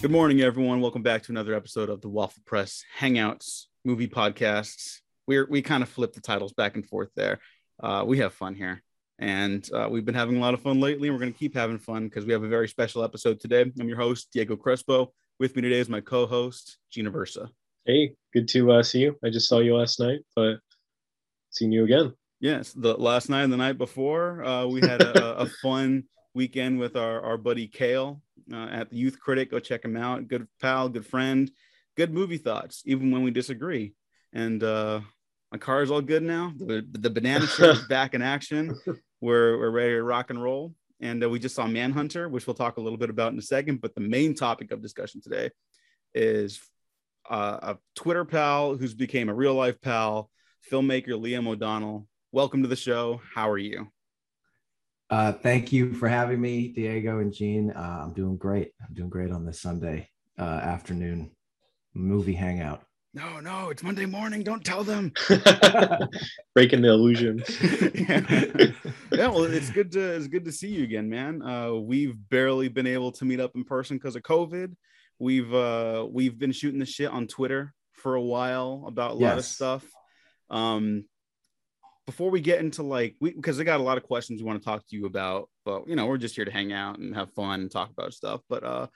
Good morning, everyone. Welcome back to another episode of the Waffle Press Hangouts movie podcasts. We're we kind of flip the titles back and forth there. Uh, we have fun here, and uh, we've been having a lot of fun lately. And we're going to keep having fun because we have a very special episode today. I'm your host Diego Crespo. With me today is my co-host Gina Versa. Hey, good to uh, see you. I just saw you last night, but seeing you again. Yes, the last night and the night before, uh, we had a, a fun weekend with our, our buddy Kale uh, at the Youth Critic. Go check him out. Good pal, good friend, good movie thoughts, even when we disagree. And uh, my car is all good now. The, the banana shirt is back in action. We're, we're ready to rock and roll. And uh, we just saw Manhunter, which we'll talk a little bit about in a second. But the main topic of discussion today is uh, a Twitter pal who's became a real life pal, filmmaker Liam O'Donnell. Welcome to the show. How are you? Uh, thank you for having me, Diego and Gene. Uh, I'm doing great. I'm doing great on this Sunday uh, afternoon movie hangout. No, no, it's Monday morning. Don't tell them. Breaking the illusion. yeah. yeah, well, it's good to it's good to see you again, man. Uh, we've barely been able to meet up in person because of COVID. We've uh, we've been shooting the shit on Twitter for a while about a lot of stuff. Um, before we get into like we because I got a lot of questions we want to talk to you about, but you know we're just here to hang out and have fun and talk about stuff. But uh,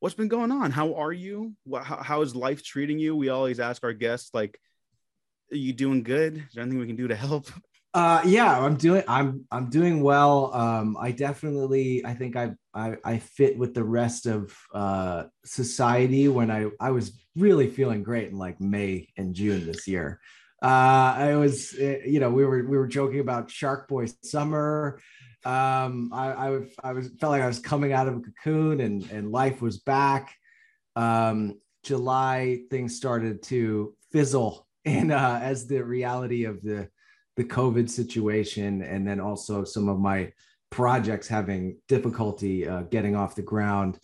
what's been going on? How are you? How, how is life treating you? We always ask our guests like, "Are you doing good? Is there anything we can do to help?" Uh, yeah, I'm doing. I'm I'm doing well. Um, I definitely. I think I I, I fit with the rest of uh, society when I I was really feeling great in like May and June this year. Uh, I was, eh, you know, we were we were joking about Shark Boy Summer. Um, I, I, I was felt like I was coming out of a cocoon and and life was back. Um, July things started to fizzle, and uh, as the reality of the the COVID situation, and then also some of my projects having difficulty uh, getting off the ground.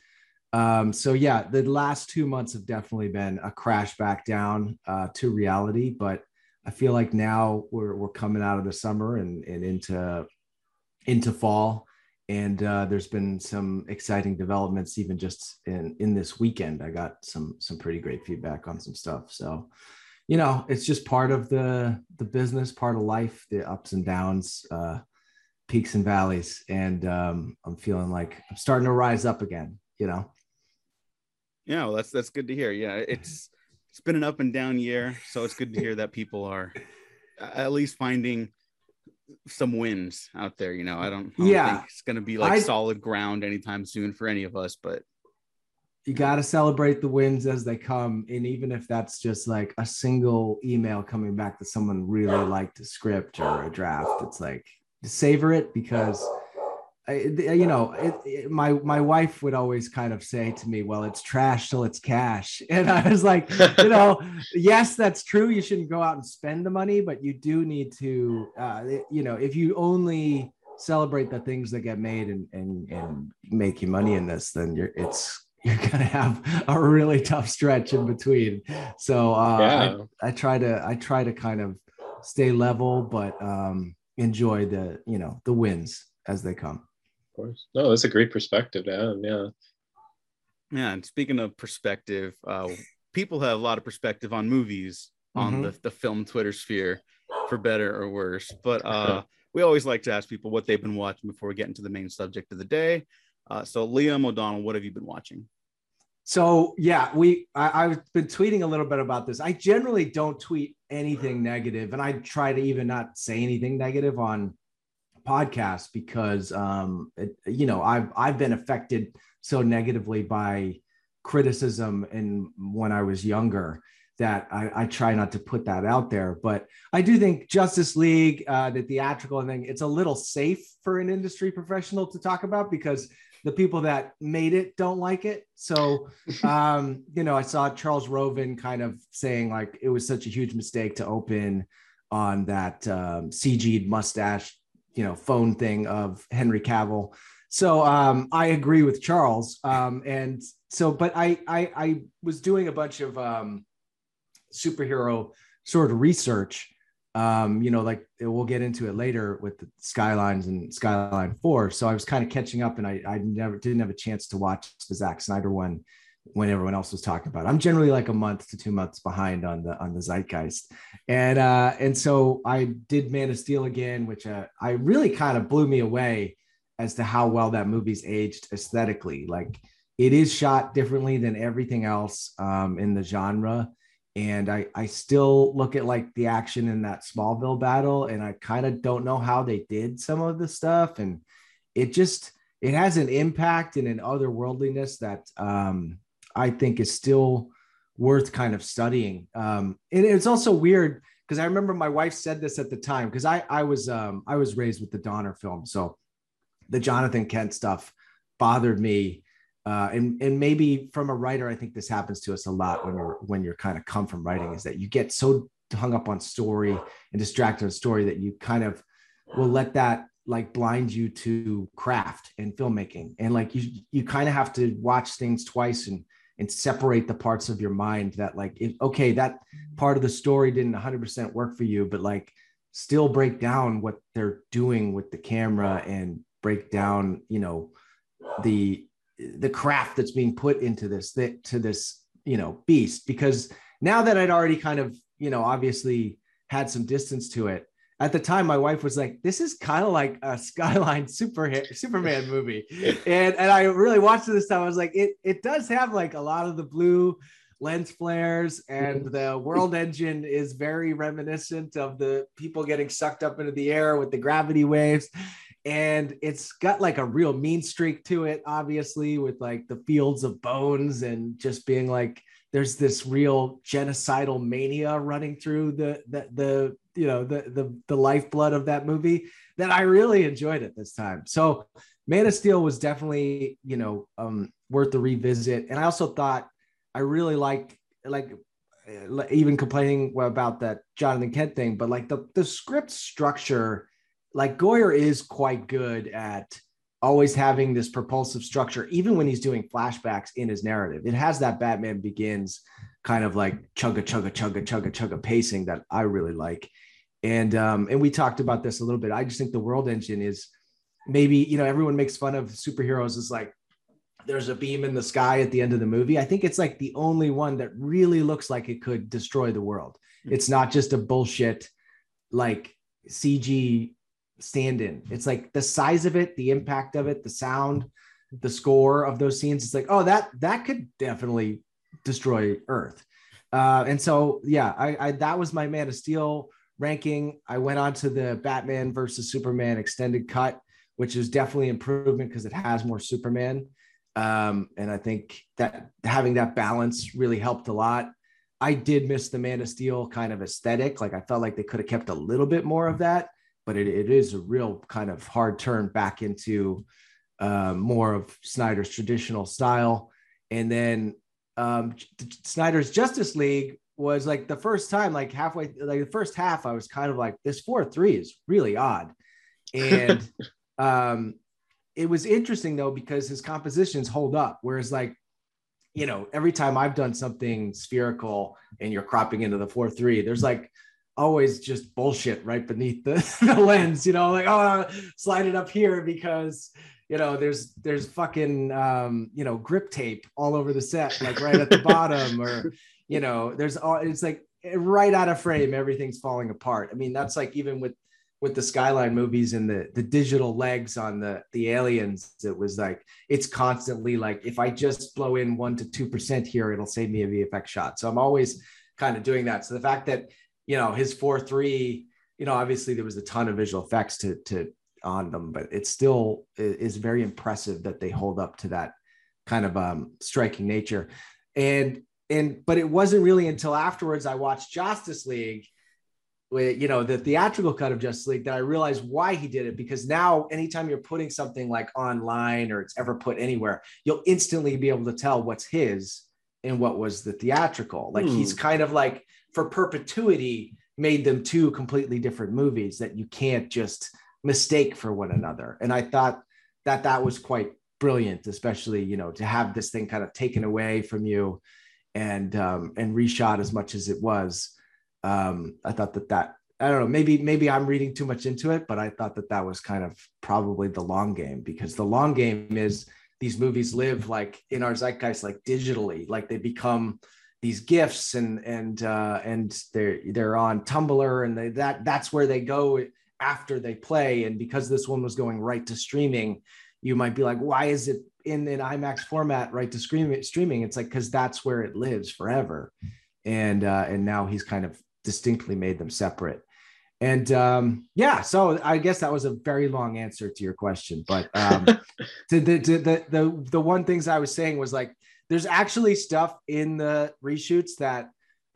Um, so yeah, the last two months have definitely been a crash back down uh, to reality, but I feel like now we're we're coming out of the summer and and into into fall, and uh, there's been some exciting developments even just in in this weekend. I got some some pretty great feedback on some stuff. So, you know, it's just part of the the business, part of life, the ups and downs, uh, peaks and valleys, and um, I'm feeling like I'm starting to rise up again. You know. Yeah, well, that's that's good to hear. Yeah, it's it's been an up and down year, so it's good to hear that people are at least finding some wins out there. You know, I don't, I don't yeah, it's going to be like I, solid ground anytime soon for any of us, but you got to celebrate the wins as they come. And even if that's just like a single email coming back that someone really liked a script or a draft, it's like savor it because you know, it, it, my my wife would always kind of say to me, "Well, it's trash till it's cash," and I was like, you know, yes, that's true. You shouldn't go out and spend the money, but you do need to, uh, you know, if you only celebrate the things that get made and and and make you money in this, then you're it's you're gonna have a really tough stretch in between. So uh, yeah. I, I try to I try to kind of stay level, but um, enjoy the you know the wins as they come course. No, that's a great perspective, Dan. Yeah. Yeah. And speaking of perspective, uh, people have a lot of perspective on movies on mm-hmm. the, the film Twitter sphere, for better or worse. But uh, we always like to ask people what they've been watching before we get into the main subject of the day. Uh, so, Liam O'Donnell, what have you been watching? So yeah, we I, have been tweeting a little bit about this. I generally don't tweet anything negative, and I try to even not say anything negative on podcast because um, it, you know I've I've been affected so negatively by criticism and when I was younger that I, I, try not to put that out there. But I do think Justice League, uh, the theatrical thing, it's a little safe for an industry professional to talk about because the people that made it don't like it. So, um, you know, I saw Charles Roven kind of saying like it was such a huge mistake to open on that um, CG'd mustache you know phone thing of Henry Cavill. So um, I agree with Charles. Um, and so, but I, I, I was doing a bunch of um, superhero sort of research. Um, you know, like we'll get into it later with the Skylines and Skyline Four. So I was kind of catching up, and I, I never didn't have a chance to watch the Zack Snyder one when everyone else was talking about it. I'm generally like a month to two months behind on the on the zeitgeist, and uh, and so I did Man of Steel again, which uh, I really kind of blew me away as to how well that movie's aged aesthetically. Like it is shot differently than everything else um, in the genre. And I, I still look at like the action in that Smallville battle, and I kind of don't know how they did some of the stuff. And it just it has an impact and an otherworldliness that um, I think is still worth kind of studying. Um, and it's also weird because I remember my wife said this at the time because I I was um, I was raised with the Donner film, so the Jonathan Kent stuff bothered me. Uh, and and maybe from a writer, I think this happens to us a lot when you're when you're kind of come from writing is that you get so hung up on story and distracted on story that you kind of will let that like blind you to craft and filmmaking and like you you kind of have to watch things twice and and separate the parts of your mind that like okay that part of the story didn't 100% work for you but like still break down what they're doing with the camera and break down you know the the craft that's being put into this that to this you know beast. Because now that i'd already kind of you know obviously had some distance to it at the time my wife was like this is kind of like a skyline super superman movie. And and i really watched it this time. I was like it it does have like a lot of the blue lens flares and mm-hmm. the world engine is very reminiscent of the people getting sucked up into the air with the gravity waves. And it's got like a real mean streak to it obviously with like the fields of bones and just being like there's this real genocidal mania running through the the, the you know the, the the lifeblood of that movie that I really enjoyed it this time. So Man of Steel was definitely you know um, worth the revisit, and I also thought I really like like even complaining about that Jonathan Kent thing, but like the the script structure, like Goyer is quite good at always having this propulsive structure, even when he's doing flashbacks in his narrative. It has that Batman Begins kind of like chugga chugga chugga chugga chugga pacing that I really like. And um, and we talked about this a little bit. I just think the world engine is maybe you know everyone makes fun of superheroes is like there's a beam in the sky at the end of the movie. I think it's like the only one that really looks like it could destroy the world. Hmm. It's not just a bullshit like CG stand in. It's like the size of it, the impact of it, the sound, the score of those scenes. It's like, oh, that that could definitely destroy Earth. Uh, and so, yeah, I, I that was my Man of Steel ranking. I went on to the Batman versus Superman extended cut, which is definitely improvement because it has more Superman. Um, and I think that having that balance really helped a lot. I did miss the Man of Steel kind of aesthetic. Like I felt like they could have kept a little bit more of that, but it, it is a real kind of hard turn back into uh, more of Snyder's traditional style. And then um, Snyder's Justice League was like the first time, like halfway, like the first half, I was kind of like, this 4 3 is really odd. And um, it was interesting though, because his compositions hold up. Whereas, like, you know, every time I've done something spherical and you're cropping into the 4 3, there's like, always just bullshit right beneath the, the lens, you know, like, oh, slide it up here because you know, there's there's fucking um, you know, grip tape all over the set, like right at the bottom, or you know, there's all it's like right out of frame, everything's falling apart. I mean, that's like even with with the skyline movies and the the digital legs on the the aliens it was like it's constantly like if i just blow in 1 to 2% here it'll save me a vfx shot so i'm always kind of doing that so the fact that you know his 4-3 you know obviously there was a ton of visual effects to to on them, but it still is very impressive that they hold up to that kind of um, striking nature. And and but it wasn't really until afterwards I watched Justice League, with you know the theatrical cut of Justice League that I realized why he did it. Because now, anytime you're putting something like online or it's ever put anywhere, you'll instantly be able to tell what's his and what was the theatrical. Like hmm. he's kind of like for perpetuity made them two completely different movies that you can't just mistake for one another. And I thought that that was quite brilliant, especially, you know, to have this thing kind of taken away from you and, um, and reshot as much as it was. Um, I thought that that, I don't know, maybe, maybe I'm reading too much into it, but I thought that that was kind of probably the long game because the long game is these movies live like in our zeitgeist like digitally like they become these gifts and and uh and they're they're on tumblr and they, that that's where they go after they play. And because this one was going right to streaming you might be like why is it in an imax format right to stream streaming? It's like because that's where it lives forever. And uh and now he's kind of distinctly made them separate. And um, yeah, so I guess that was a very long answer to your question, but um, to the, to the the the one things I was saying was like there's actually stuff in the reshoots that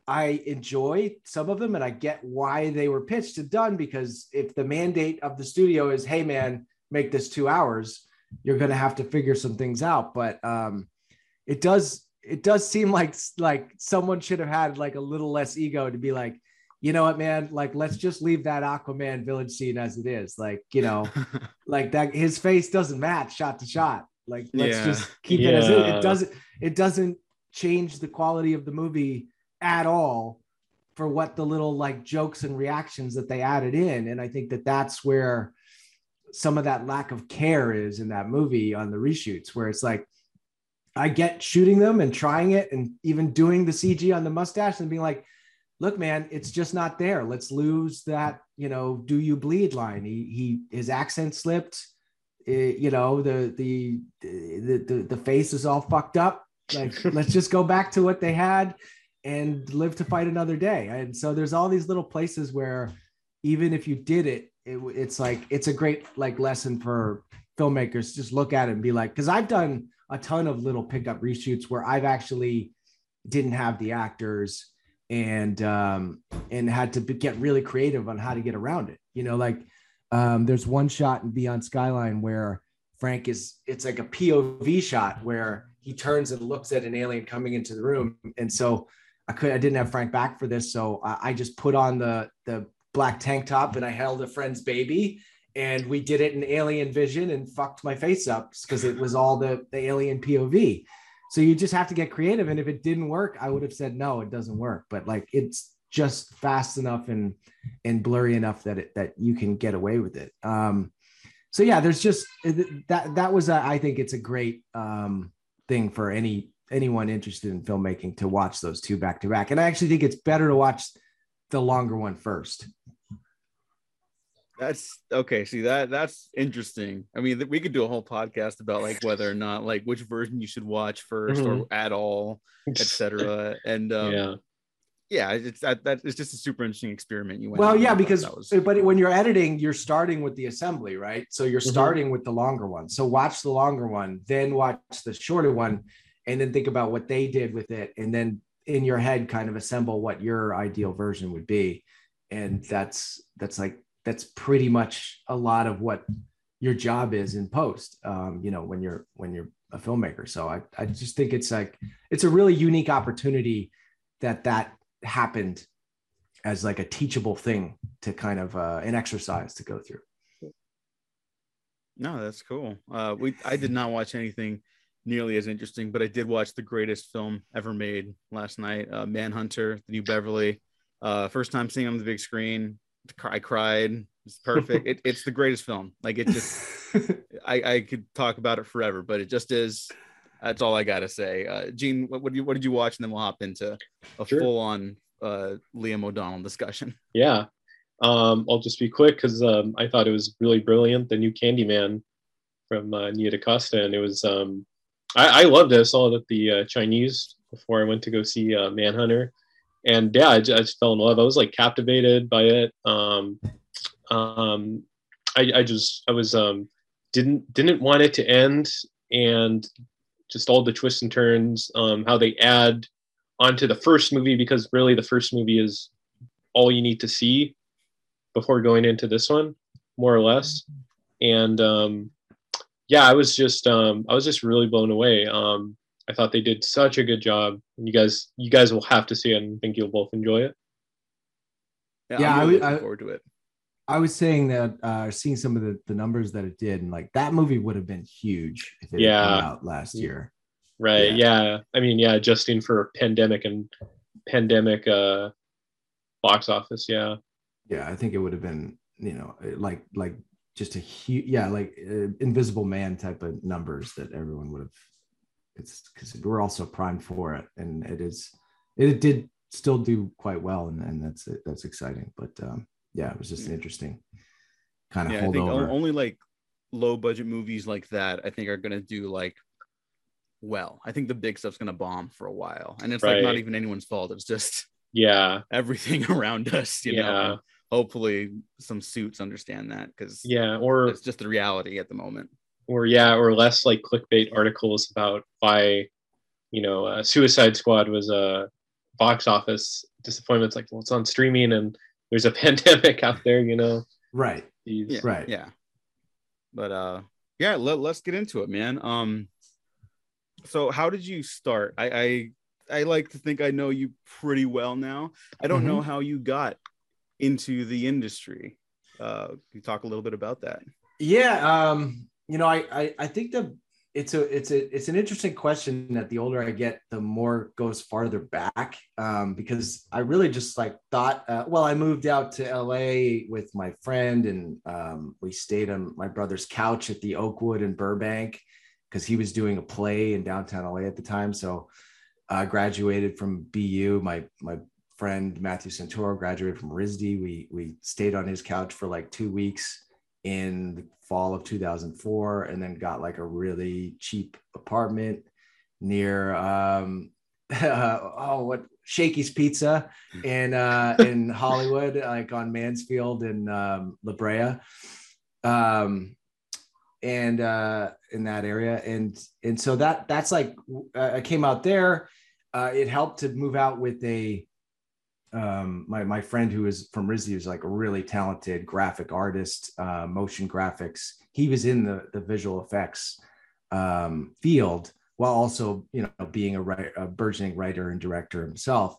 I enjoy some of them, and I get why they were pitched and done because if the mandate of the studio is, hey man, make this two hours, you're gonna have to figure some things out. But um, it does it does seem like like someone should have had like a little less ego to be like you know what, man? Like, let's just leave that Aquaman village scene as it is. Like, you know, like that his face doesn't match shot to shot. Like, let's Yeah. just keep it as it. It doesn't, it doesn't change the quality of the movie at all for what the little like jokes and reactions that they added in. And I think that that's where some of that lack of care is in that movie on the reshoots, where it's like, I get shooting them and trying it and even doing the CG on the mustache and being like, look, man, it's just not there. Let's lose that, you know, do you bleed line. He, he, his accent slipped. Eh, you know, the, the, the, the, the face is all fucked up. Like, let's just go back to what they had and live to fight another day. And so there's all these little places where even if you did it, it it's like, it's a great like lesson for filmmakers. Just look at it and be like, cause I've done a ton of little pickup reshoots where I've actually didn't have the actors and um, and had to be, get really creative on how to get around it. You know, like um, there's one shot in Beyond Skyline where Frank is it's like a POV shot where he turns and looks at an alien coming into the room, and so I could I didn't have Frank back for this, so I, I just put on the the black tank top and I held a friend's baby. And we did it in alien vision and fucked my face up because it was all the, the alien POV. So you just have to get creative. And if it didn't work, I would have said no, it doesn't work. But like it's just fast enough and and blurry enough that it that you can get away with it. Um, so yeah, there's just that that was a, I think it's a great um, thing for any anyone interested in filmmaking to watch those two back to back. And I actually think it's better to watch the longer one first. That's okay. See that that's interesting. I mean, th- we could do a whole podcast about like whether or not like which version you should watch 1st or at all, etc. And um, yeah. Yeah, it's that that it's just a super interesting experiment. You went Well, yeah, because was but when you're editing, you're starting with the assembly, right? So you're Mhm. starting with the longer one. So watch the longer one, then watch the shorter one, and then think about what they did with it, and then in your head kind of assemble what your ideal version would be. And that's that's like that's pretty much a lot of what your job is in post. Um, you know, when you're when you're a filmmaker. So I I just think it's like it's a really unique opportunity that that happened as like a teachable thing to kind of uh, an exercise to go through. no, that's cool. Uh, we I did not watch anything nearly as interesting, but I did watch the greatest film ever made last night, uh, Manhunter, the New Beverly. Uh, first time seeing it on the big screen. I cried. It's perfect. it, it's the greatest film. Like it just, I, I could talk about it forever, but it just is. That's all I gotta say. Uh, Gene, what, what, did you, what did you watch? And then we'll hop into a Sure. full-on uh, Liam O'Donnell discussion. Yeah. Um, I'll just be quick because um, I thought it was really brilliant. The new Candyman from uh, Nia DaCosta, and it was um, I, I loved it. I saw it at the uh, Chinese before I went to go see uh, Manhunter, and yeah, I just, I just fell in love. I was like captivated by it. Um, um, I, I just I was um, didn't didn't want it to end, and just all the twists and turns, um, how they add onto the first movie because really the first movie is all you need to see before going into this one, more or less. And um, yeah, I was just um, I was just really blown away. Um, I thought they did such a good job. And you guys you guys will have to see it and think you'll both enjoy it. Yeah, I'm really would- looking I- forward to it. I was saying that uh, seeing some of the, the numbers that it did, and like that movie would have been huge if it Yeah. come out last year. Right. Yeah. I mean, yeah, adjusting for pandemic and pandemic uh box office, yeah. Yeah, I think it would have been, you know, like like just a huge yeah like uh, invisible man type of numbers that everyone would have it's because we're also primed for it and it is it did still do quite well and, and that's that's exciting but um yeah it was just an interesting kind of yeah, I think only like low budget movies like that I think are gonna do like well. I think the big stuff's gonna bomb for a while, and it's right. like not even anyone's fault. It's just yeah everything around us. You yeah. know, hopefully some suits understand that because yeah, or it's just the reality at the moment. Or yeah, or less like clickbait articles about why you know uh, Suicide Squad was a box office disappointment. It's like well, it's on streaming and there's a pandemic out there. You know, right? Yeah, right. Yeah. But uh, yeah, let, let's get into it, man. Um, so how did you start? I, I I like to think I know you pretty well now. I don't mm-hmm. know how you got into the industry. Uh, can you talk a little bit about that? Yeah, um, you know, I, I I think the it's a it's a it's an interesting question that the older I get, the more goes farther back. Um, because I really just like thought, uh, well, I moved out to LA with my friend, and um, we stayed on my brother's couch at the Oakwood in Burbank because he was doing a play in downtown LA at the time. So I graduated from BU. My my friend Matthew Santoro graduated from RISD. We we stayed on his couch for like two weeks in the fall of 2004, and then got like a really cheap apartment near um uh, oh what Shakey's Pizza in uh in Hollywood, like on Mansfield and um, La Brea. Um, and uh, in that area, and and so that that's like uh, I came out there. Uh, it helped to move out with a um, my my friend who is from RISD who's like a really talented graphic artist, uh, motion graphics. He was in the the visual effects um, field while also you know being a, a burgeoning writer and director himself.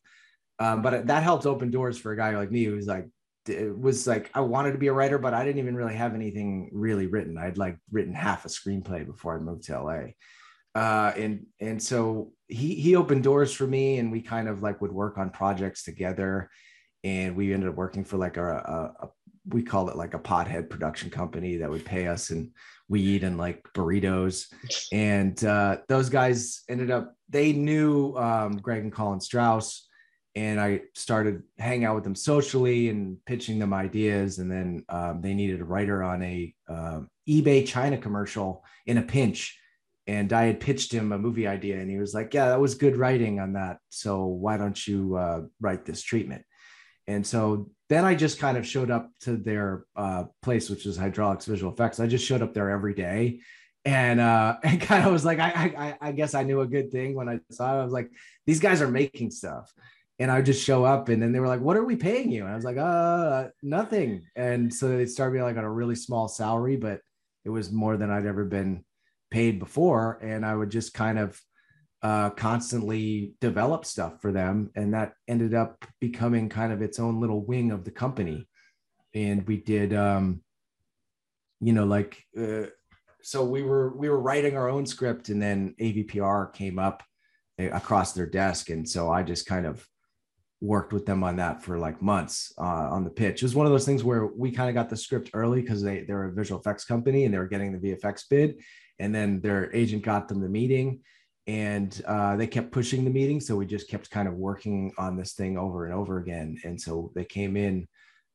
Um, but that helped open doors for a guy like me who's like it was like I wanted to be a writer, but I didn't even really have anything really written. I'd like written half a screenplay before I moved to LA. Uh, and and so he he opened doors for me, and we kind of like would work on projects together, and we ended up working for like a, a, a we call it like a pothead production company that would pay us in weed and like burritos, and uh, those guys ended up they knew um, Greg and Colin Strause and I started hanging out with them socially and pitching them ideas. And then um, they needed a writer on a uh, eBay China commercial in a pinch. And I had pitched him a movie idea, and he was like, "Yeah, that was good writing on that. So why don't you uh, write this treatment?" And so then I just kind of showed up to their uh, place, which is Hydraulx Visual Effects. I just showed up there every day, and uh, and kind of was like, I, I I guess I knew a good thing when I saw it. I was like, these guys are making stuff and I would just show up and then they were like, what are we paying you? And I was like, uh, nothing. And so they started me like on a really small salary, but it was more than I'd ever been paid before. And I would just kind of uh, constantly develop stuff for them. And that ended up becoming kind of its own little wing of the company. And we did, um, you know, like, uh, so we were, we were writing our own script and then AVPR came up eh, across their desk. And so I just kind of worked with them on that for like months uh, on the pitch. It was one of those things where we kind of got the script early because they they're a visual effects company and they were getting the VFX bid, and then their agent got them the meeting, and uh, they kept pushing the meeting. So we just kept kind of working on this thing over and over again. And so they came in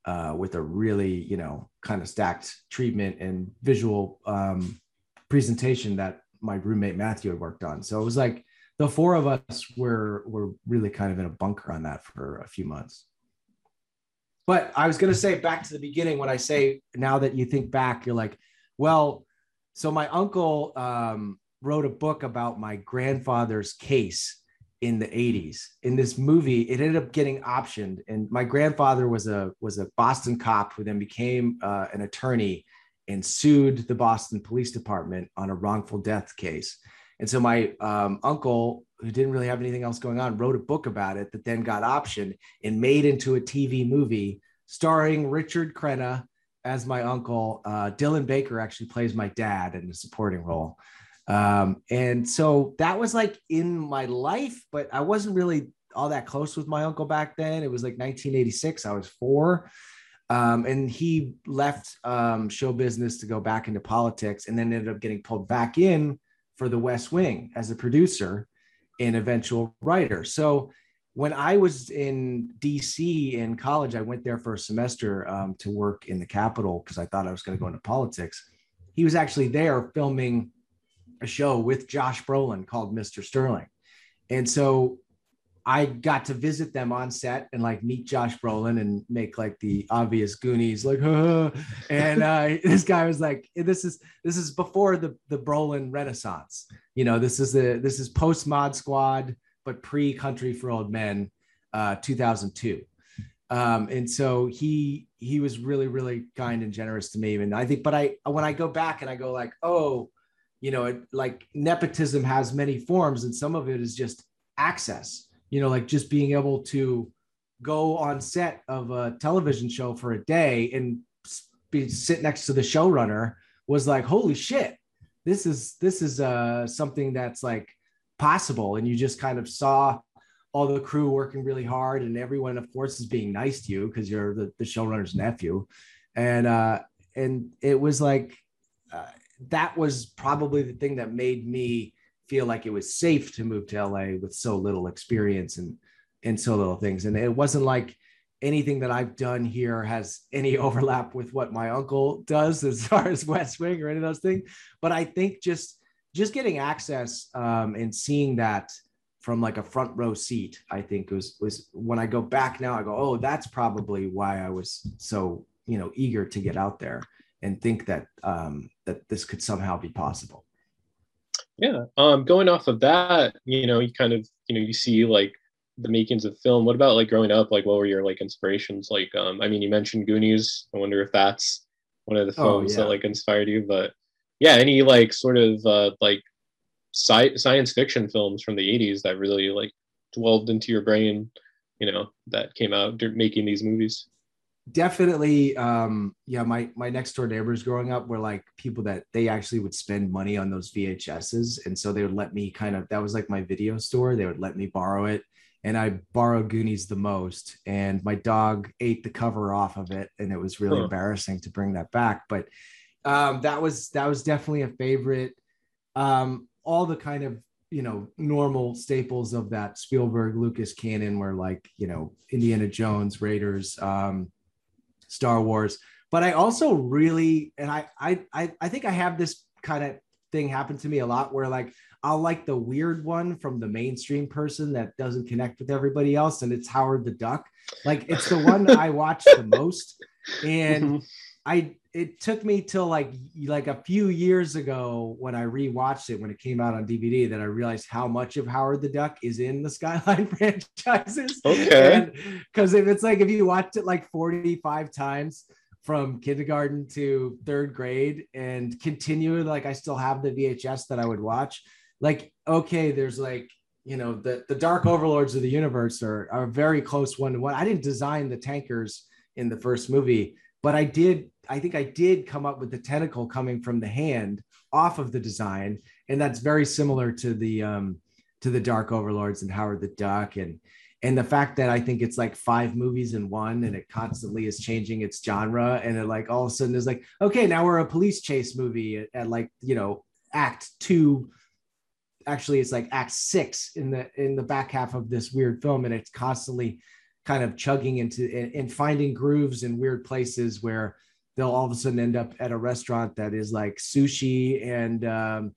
uh, with a really you know kind of stacked treatment and visual um, presentation that my roommate Matthew had worked on. So it was like the four of us were were really kind of in a bunker on that for a few months. But I was going to say back to the beginning when I say now that you think back, you're like, well, so my uncle um, wrote a book about my grandfather's case in the 80s. In this movie, it ended up getting optioned, and my grandfather was a was a Boston cop who then became uh, an attorney and sued the Boston Police Department on a wrongful death case. And so my um, uncle, who didn't really have anything else going on, wrote a book about it that then got optioned and made into a TV movie starring Richard Crenna as my uncle. Uh, Dylan Baker actually plays my dad in a supporting role. Um, and so that was like in my life, but I wasn't really all that close with my uncle back then. It was like 1986. I was four. Um, and he left um, show business to go back into politics and then ended up getting pulled back in for the West Wing as a producer and eventual writer. So when I was in DC in college, I went there for a semester um, to work in the Capitol because I thought I was going to go into politics. He was actually there filming a show with Josh Brolin called Mr. Sterling. And so I got to visit them on set and like meet Josh Brolin and make like the obvious Goonies like, and uh, this guy was like, this is this is before the the Brolin Renaissance. You know, this is the this is post Mod Squad but pre Country for Old Men, uh, 2002. Um, and so he he was really really kind and generous to me. And I think, but I when I go back and I go like, oh, you know, it, like nepotism has many forms, and some of it is just access you know, like just being able to go on set of a television show for a day and be sit next to the showrunner was like, holy shit, this is this is uh something that's like possible. And you just kind of saw all the crew working really hard and everyone of course is being nice to you because you're the, the showrunner's nephew and uh and it was like uh, that was probably the thing that made me feel like it was safe to move to LA with so little experience and and so little things. And it wasn't like anything that I've done here has any overlap with what my uncle does as far as West Wing or any of those things. But I think just just getting access um, and seeing that from like a front row seat, I think was was when I go back now, I go, oh, that's probably why I was so you know eager to get out there and think that um, that this could somehow be possible. Yeah. Um, going off of that, you know, you kind of, you know, you see like the makings of film. What about like growing up? Like, what were your like inspirations? Like, um, I mean, you mentioned Goonies. I wonder if that's one of the oh, films oh, yeah. that like inspired you. But yeah, any like sort of uh, like sci- science fiction films from the '80s that really like dwelled into your brain, you know, that came out making these movies definitely um yeah my my next door neighbors growing up were like people that they actually would spend money on those vhs's and so they would let me kind of that was like my video store they would let me borrow it and i borrowed goonies the most and my dog ate the cover off of it and it was really huh. embarrassing to bring that back but um that was that was definitely a favorite um all the kind of you know normal staples of that Spielberg Lucas canon were like you know Indiana Jones Raiders um Star Wars. But I also really, and I, I, I think I have this kind of thing happen to me a lot where like I'll like the weird one from the mainstream person that doesn't connect with everybody else, and it's Howard the Duck. Like it's the one I watch the most, and mm-hmm. I it took me till like like a few years ago when I rewatched it when it came out on DVD that I realized how much of Howard the Duck is in the Skyline franchises. Okay. Because if it's like if you watched it like 45 times from kindergarten to third grade and continue like I still have the VHS that I would watch, like okay, there's like you know the the dark overlords of the universe are, are a very close one to one. I didn't design the tankers in the first movie but I did, I think I did come up with the tentacle coming from the hand off of the design. And that's very similar to the, um, to the Dark Overlords and Howard the Duck. And, and the fact that I think it's like five movies in one and it constantly is changing its genre. And it like all of a sudden is like, okay, now we're a police chase movie at, at like, you know, act two actually it's like act six in the in the back half of this weird film and it's constantly kind of chugging into and, finding grooves in weird places where they'll all of a sudden end up at a restaurant that is like sushi and um,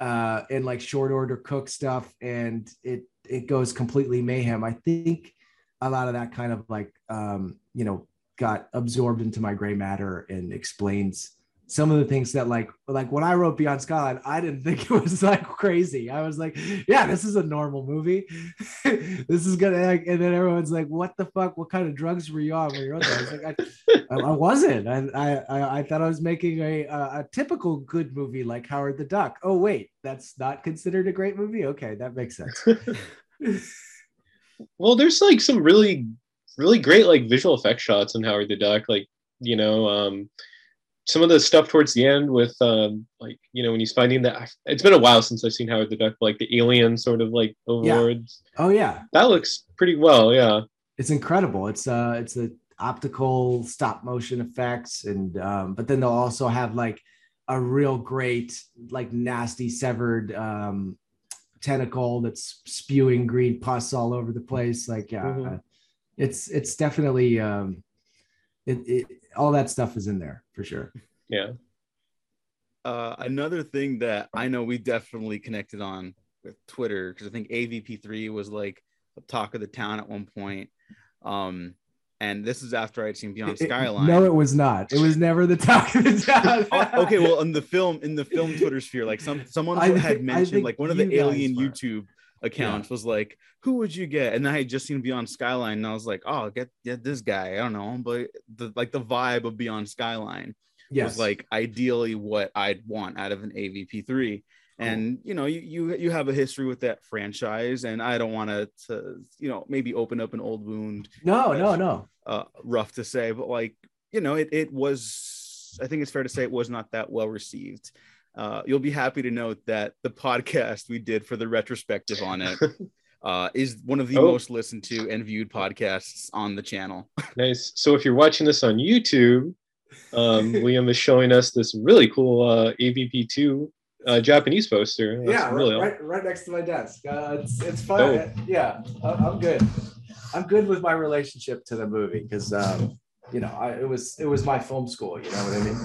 uh, and like short order cook stuff, and it it goes completely mayhem. I think a lot of that kind of like um, you know got absorbed into my gray matter and explains some of the things that like like when I wrote Beyond Skyline, I didn't think it was like crazy. I was like, yeah, this is a normal movie. this is gonna like, and then everyone's like, what the fuck? What kind of drugs were you on when you wrote that? I was like, I, I wasn't. I, I I thought I was making a, a a typical good movie like Howard the Duck. Oh wait, that's not considered a great movie. Okay, that makes sense. well, there's like some really really great like visual effect shots in Howard the Duck. Like you know. um some of the stuff towards the end with um like you know when he's finding that it's been a while since I've seen Howard the Duck like the alien sort of like overlords. Yeah. Oh yeah, that looks pretty well. Yeah, it's incredible. It's uh it's a optical stop motion effects, and um, but then they'll also have like a real great like nasty severed um, tentacle that's spewing green pus all over the place. Like yeah, mm-hmm. it's it's definitely um, it, it all that stuff is in there for sure. Yeah. Uh, another thing that I know we definitely connected on with Twitter because I think AVP3 was like the talk of the town at one point. Um, and this is after I'd seen Beyond Skyline. no, it was not. It was never the talk of the town. oh, okay, well, in the film, in the film Twitter sphere, like some someone I had mentioned, like one of the alien were. Accounts yeah. was like, "Who would you get?" And I had just seen Beyond Skyline, and I was like, "Oh, get get this guy." I don't know, but the like the vibe of Beyond Skyline yes. was like ideally what I'd want out of an AVP3 and you know you, you you have a history with that franchise and i don't want to you know maybe open up an old wound no no no uh, rough to say but like you know it, it was i think it's fair to say it was not that well received uh, you'll be happy to note that the podcast we did for the retrospective on it uh, is one of the oh. most listened to and viewed podcasts on the channel nice so if you're watching this on youtube um, Liam is showing us this really cool uh, AVP2 uh, Japanese poster. That's yeah, really right, right, next to my desk. Uh, it's it's fun. Oh. Yeah, I'm good. I'm good with my relationship to the movie because um, you know I, it was it was my film school. You know what I mean?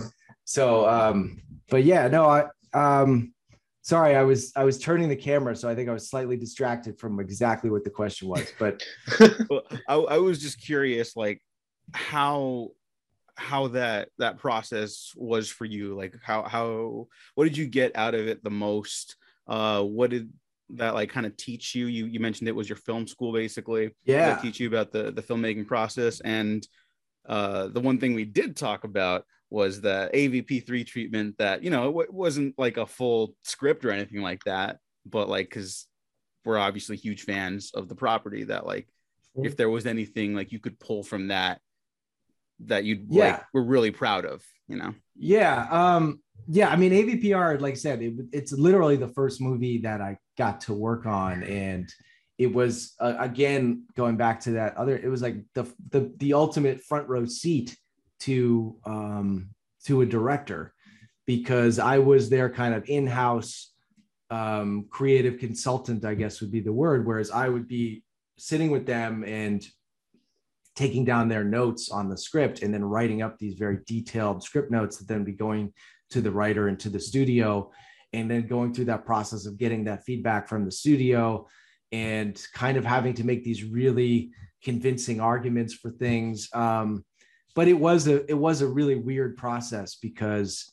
So, um, but yeah, no, I um, sorry, I was I was turning the camera, so I think I was slightly distracted from exactly what the question was. But well, I, I was just curious, like how how that that process was for you like how how what did you get out of it the most uh what did that like kind of teach you you you mentioned it was your film school basically yeah teach you about the the filmmaking process and uh the one thing we did talk about was the avp3 treatment that you know it wasn't like a full script or anything like that but like because we're obviously huge fans of the property that like if there was anything like you could pull from that that you'd yeah. like, we're really proud of, you know? Yeah. Um, yeah. I mean, AVPR, like I said, it, it's literally the first movie that I got to work on. And it was, uh, again, going back to that other, it was like the, the, the ultimate front row seat to, um, to a director because I was their kind of in-house um, creative consultant, I guess would be the word. Whereas I would be sitting with them and taking down their notes on the script and then writing up these very detailed script notes that then be going to the writer and to the studio and then going through that process of getting that feedback from the studio and kind of having to make these really convincing arguments for things um, but it was a it was a really weird process because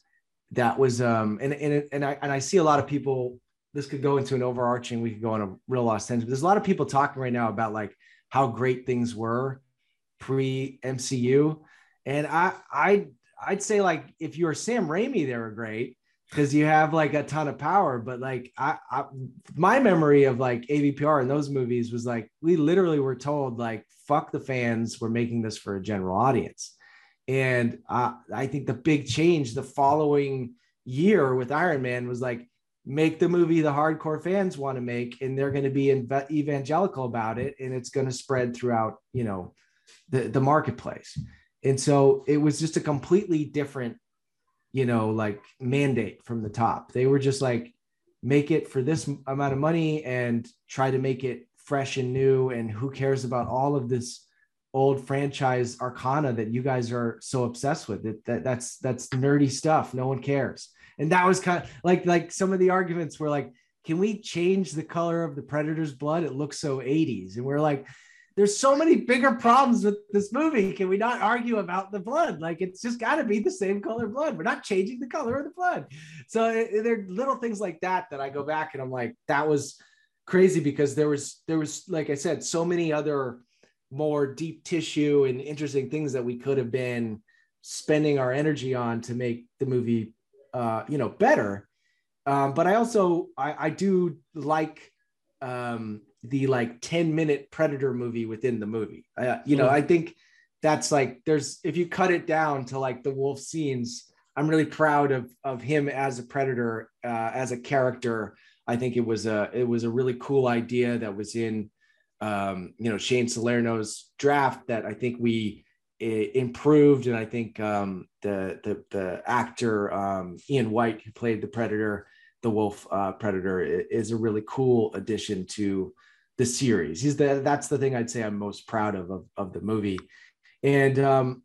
that was um and and and I and I see a lot of people this could go into an overarching we could go on a real lost tangent there's a lot of people talking right now about like how great things were pre MCU. And I I I'd say like if you're Sam Raimi, they were great because you have like a ton of power. But like I, I my memory of like AVPR in those movies was like we literally were told like fuck the fans, we're making this for a general audience. And uh, I think the big change the following year with Iron Man was like make the movie the hardcore fans want to make and they're going to be evangelical about it and it's going to spread throughout you know the, the marketplace. And so it was just a completely different, you know, like mandate from the top. They were just like, make it for this amount of money and try to make it fresh and new. And who cares about all of this old franchise arcana that you guys are so obsessed with? That, that that's that's nerdy stuff. No one cares. And that was kind of like like some of the arguments were like, can we change the color of the predator's blood? It looks so 80s. And we're like, there's so many bigger problems with this movie. Can we not argue about the blood? Like it's just got to be the same color blood. We're not changing the color of the blood. So it, there are little things like that that I go back and I'm like, that was crazy because there was there was like I said, so many other more deep tissue and interesting things that we could have been spending our energy on to make the movie, uh, you know, better. Um, but I also I, I do like um, the like 10 minute predator movie within the movie. Uh, you know mm. i think that's like there's if you cut it down to like the wolf scenes i'm really proud of of him as a predator uh, as a character. I think it was a it was a really cool idea that was in um, you know shane salerno's draft that i think we improved, and I think um, the the the actor um, Ian Whyte who played the Predator, the Wolf uh, Predator, is a really cool addition to the series. He's the that's the thing I'd say I'm most proud of of, of the movie, and um,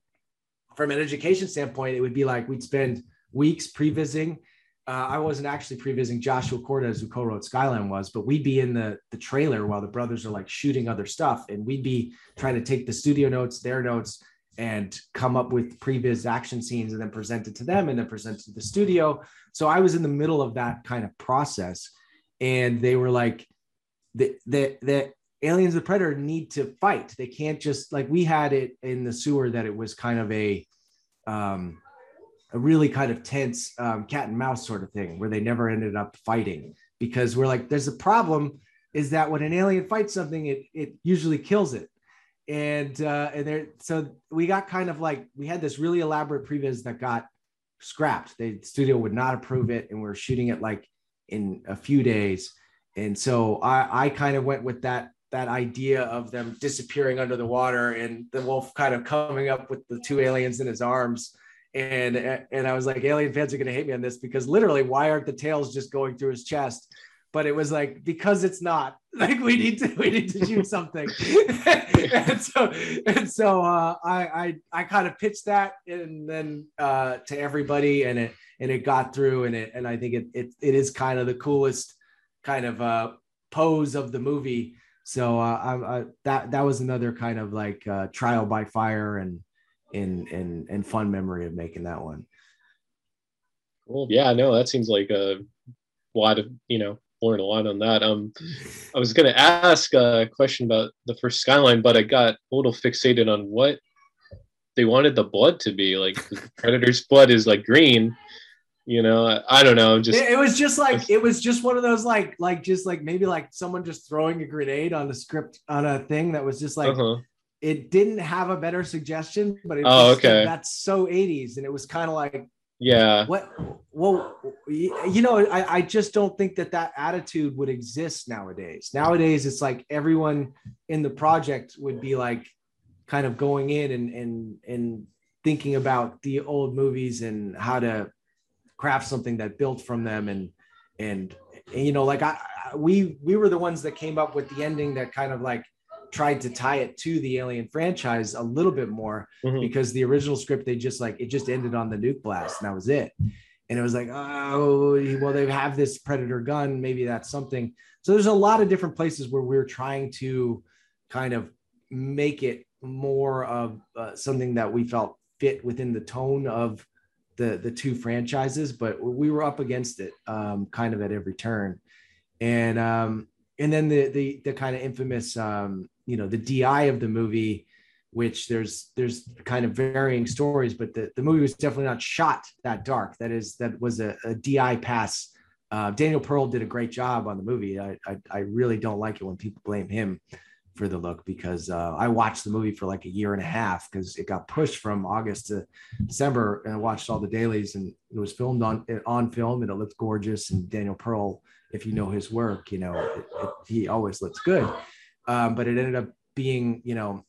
from an education standpoint, it would be like we'd spend weeks pre-visiting. Uh, I wasn't actually pre-visiting Joshua Cordes, who co-wrote Skyline was, but we'd be in the the trailer while the brothers are like shooting other stuff, and we'd be trying to take the studio notes, their notes, and come up with previous action scenes, and then present it to them, and then present it to the studio. So I was in the middle of that kind of process, and they were like, the the aliens the predator need to fight. They can't just like we had it in the sewer that it was kind of a um a really kind of tense um, cat and mouse sort of thing where they never ended up fighting because we're like there's a problem is that when an alien fights something it it usually kills it. And uh and there so we got kind of like we had this really elaborate previs that got scrapped. The studio would not approve it and we are shooting it like in a few days and so i i kind of went with that that idea of them disappearing under the water and the wolf kind of coming up with the two aliens in his arms. And and I was like, alien fans are going to hate me on this because literally, why aren't the tails just going through his chest? But it was like because it's not. Like we need to we need to shoot something, and so and so uh, I I I kind of pitched that and then uh, to everybody and it and it got through and it and I think it it, it is kind of the coolest kind of uh, pose of the movie. So uh, I, I, that that was another kind of like uh, trial by fire and in in in fun memory of making that one. Cool. Yeah, no, that seems like a lot of you know learn a lot on that. Um, I was gonna ask a question about the first Skyline, but I got a little fixated on what they wanted the blood to be. Like the Predator's blood is like green. You know, I, don't know. Just it, was just like it was just one of those like like just like maybe like someone just throwing a grenade on the script on a thing that was just like uh-huh it didn't have a better suggestion, but it oh, okay. that's so 80s. And it was kind of like, yeah, what, well, you know, I, I just don't think that that attitude would exist nowadays. Nowadays, it's like everyone in the project would be like kind of going in and, and, and thinking about the old movies and how to craft something that built from them. And, and, and you know, like I, we, we were the ones that came up with the ending that kind of like, tried to tie it to the Alien franchise a little bit more mm-hmm. because the original script they just like it just ended on the nuke blast and that was it. And it was like, oh, well, they have this predator gun. Maybe that's something. So there's a lot of different places where we're trying to kind of make it more of uh, something that we felt fit within the tone of the the two franchises, but we were up against it um, kind of at every turn. And um, and then the the the kind of infamous um, you know the DI of the movie, which there's there's kind of varying stories, but the, the movie was definitely not shot that dark. That is that was a, a DI pass. Uh, Daniel Pearl did a great job on the movie. I, I, I really don't like it when people blame him for the look because uh, I watched the movie for like a year and a half because it got pushed from August to December, and I watched all the dailies, and it was filmed on on film, and it looked gorgeous. And Daniel Pearl, if you know his work, you know it, it, he always looks good um, but it ended up being, you know,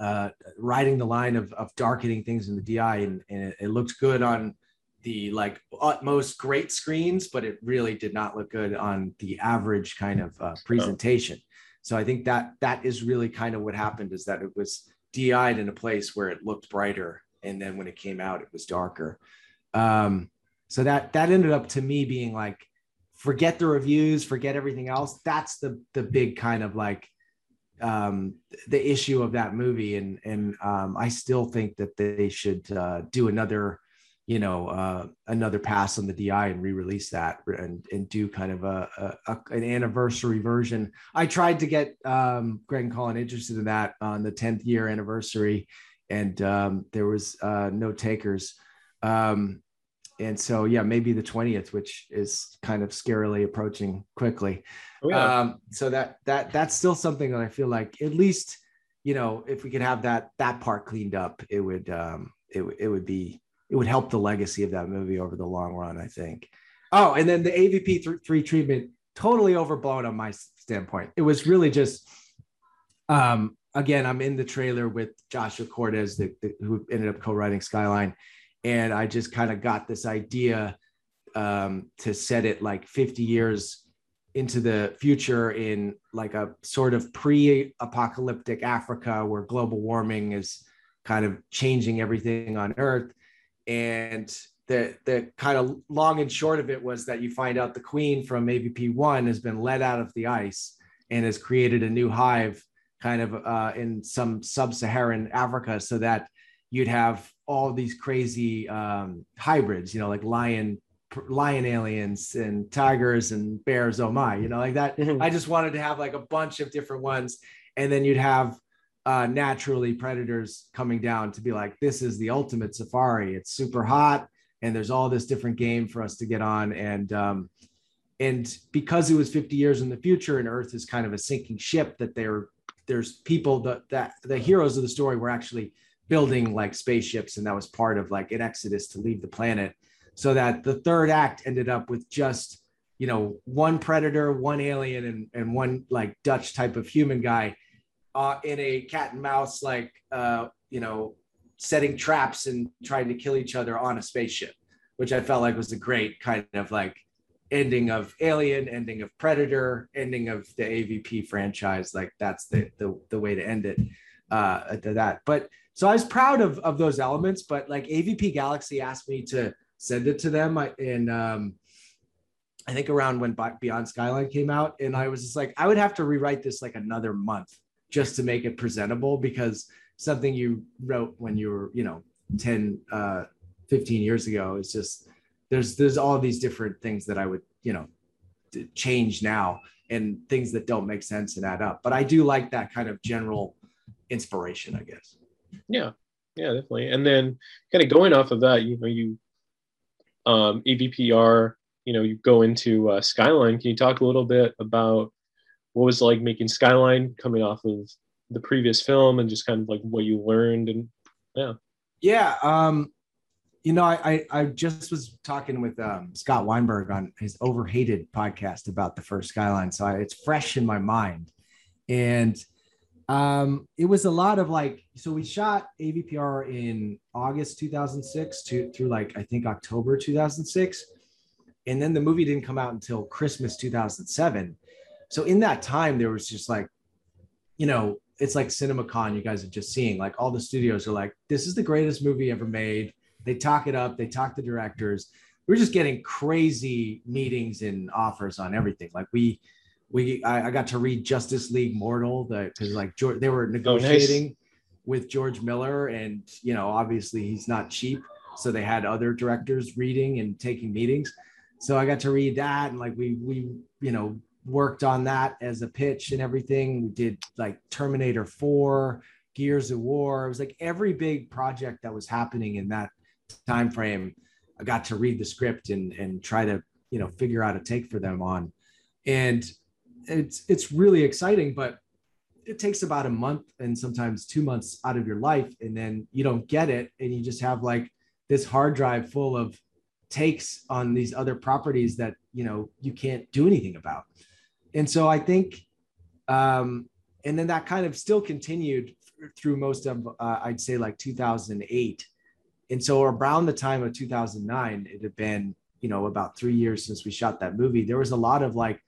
uh, riding the line of, of darkening things in the DI, and, and it, it looked good on the like utmost great screens, but it really did not look good on the average kind of uh, presentation. So I think that that is really kind of what happened is that it was DI'd in a place where it looked brighter, and then when it came out, it was darker. Um, so that that ended up to me being like forget the reviews, forget everything else. That's the the big kind of like um, the issue of that movie, and and um, I still think that they should uh, do another, you know, uh, another pass on the DI and re-release that and and do kind of a, a, a an anniversary version. I tried to get um, Greg and Colin interested in that on the 10th year anniversary, and um, there was uh, no takers. Um, and so yeah maybe the 20th which is kind of scarily approaching quickly oh, yeah. um, so that that that's still something that i feel like at least you know if we could have that that part cleaned up it would um it, it would be it would help the legacy of that movie over the long run i think. Oh and then the avp 3 treatment totally overblown on my standpoint. It was really just um again, I'm in the trailer with Joshua Cordes, the, the, who ended up co-writing Skyline, and I just kind of got this idea um, to set it like 50 years into the future in like a sort of pre-apocalyptic Africa where global warming is kind of changing everything on Earth, and the the kind of long and short of it was that you find out the queen from AVP one has been let out of the ice and has created a new hive kind of uh, in some sub-Saharan Africa so that you'd have all these crazy um, hybrids, you know, like lion lion aliens and tigers and bears. Oh my you know like that. Mm-hmm. i just wanted to have like a bunch of different ones. And then you'd have uh, naturally predators coming down to be like this is the ultimate safari. It's super hot and there's all this different game for us to get on. And um, and because it was 50 years in the future and earth is kind of a sinking ship that there there's people that that the heroes of the story were actually building like spaceships and that was part of like an exodus to leave the planet. So that the third act ended up with just you know one predator one alien and, and one like dutch type of human guy uh, in a cat and mouse like uh, you know setting traps and trying to kill each other on a spaceship which i felt like was a great kind of like ending of alien ending of predator ending of the avp franchise. Like that's the the, the way to end it uh to that. But so i was proud of of those elements but like avp galaxy asked me to send it to them. In um i think around when beyond skyline came out and i was just like i would have to rewrite this like another month just to make it presentable because something you wrote when you were you know 10 uh 15 years ago is just there's there's all these different things that I would you know change now and things that don't make sense and add up. But I do like that kind of general inspiration, I guess. Yeah, yeah, definitely. And then kind of going off of that, you know, you um, AVPR, you know, you go into uh, Skyline. Can you talk a little bit about what was like making Skyline coming off of the previous film and just kind of like what you learned and yeah. Yeah. Um, you know, I, I, I just was talking with um, Scott Weinberg on his Overhated podcast about the first Skyline, so I, it's fresh in my mind, and um, it was a lot of like. So we shot AVPR in August 2006 to through like I think October 2006, and then the movie didn't come out until Christmas 2007. So in that time, there was just like, you know, it's like CinemaCon. You guys are just seeing like all the studios are like, this is the greatest movie ever made they talk it up. They talk to directors. We're just getting crazy meetings and offers on everything. Like we, we, I, I got to read Justice League Mortal because like George, they were negotiating oh, nice. with George Miller, and you know, obviously he's not cheap, so they had other directors reading and taking meetings. So I got to read that, and like we, we, you know, worked on that as a pitch and everything. We did like Terminator 4, Gears of War. It was like every big project that was happening in that time frame i got to read the script and and try to you know figure out a take for them on and it's it's really exciting but it takes about a month and sometimes two months out of your life and then you don't get it and you just have like this hard drive full of takes on these other properties that you know you can't do anything about and so i think um and then that kind of still continued through most of uh, i'd say like 2008 and so around the time of 2009 it had been you know about three years since we shot that movie there was a lot of like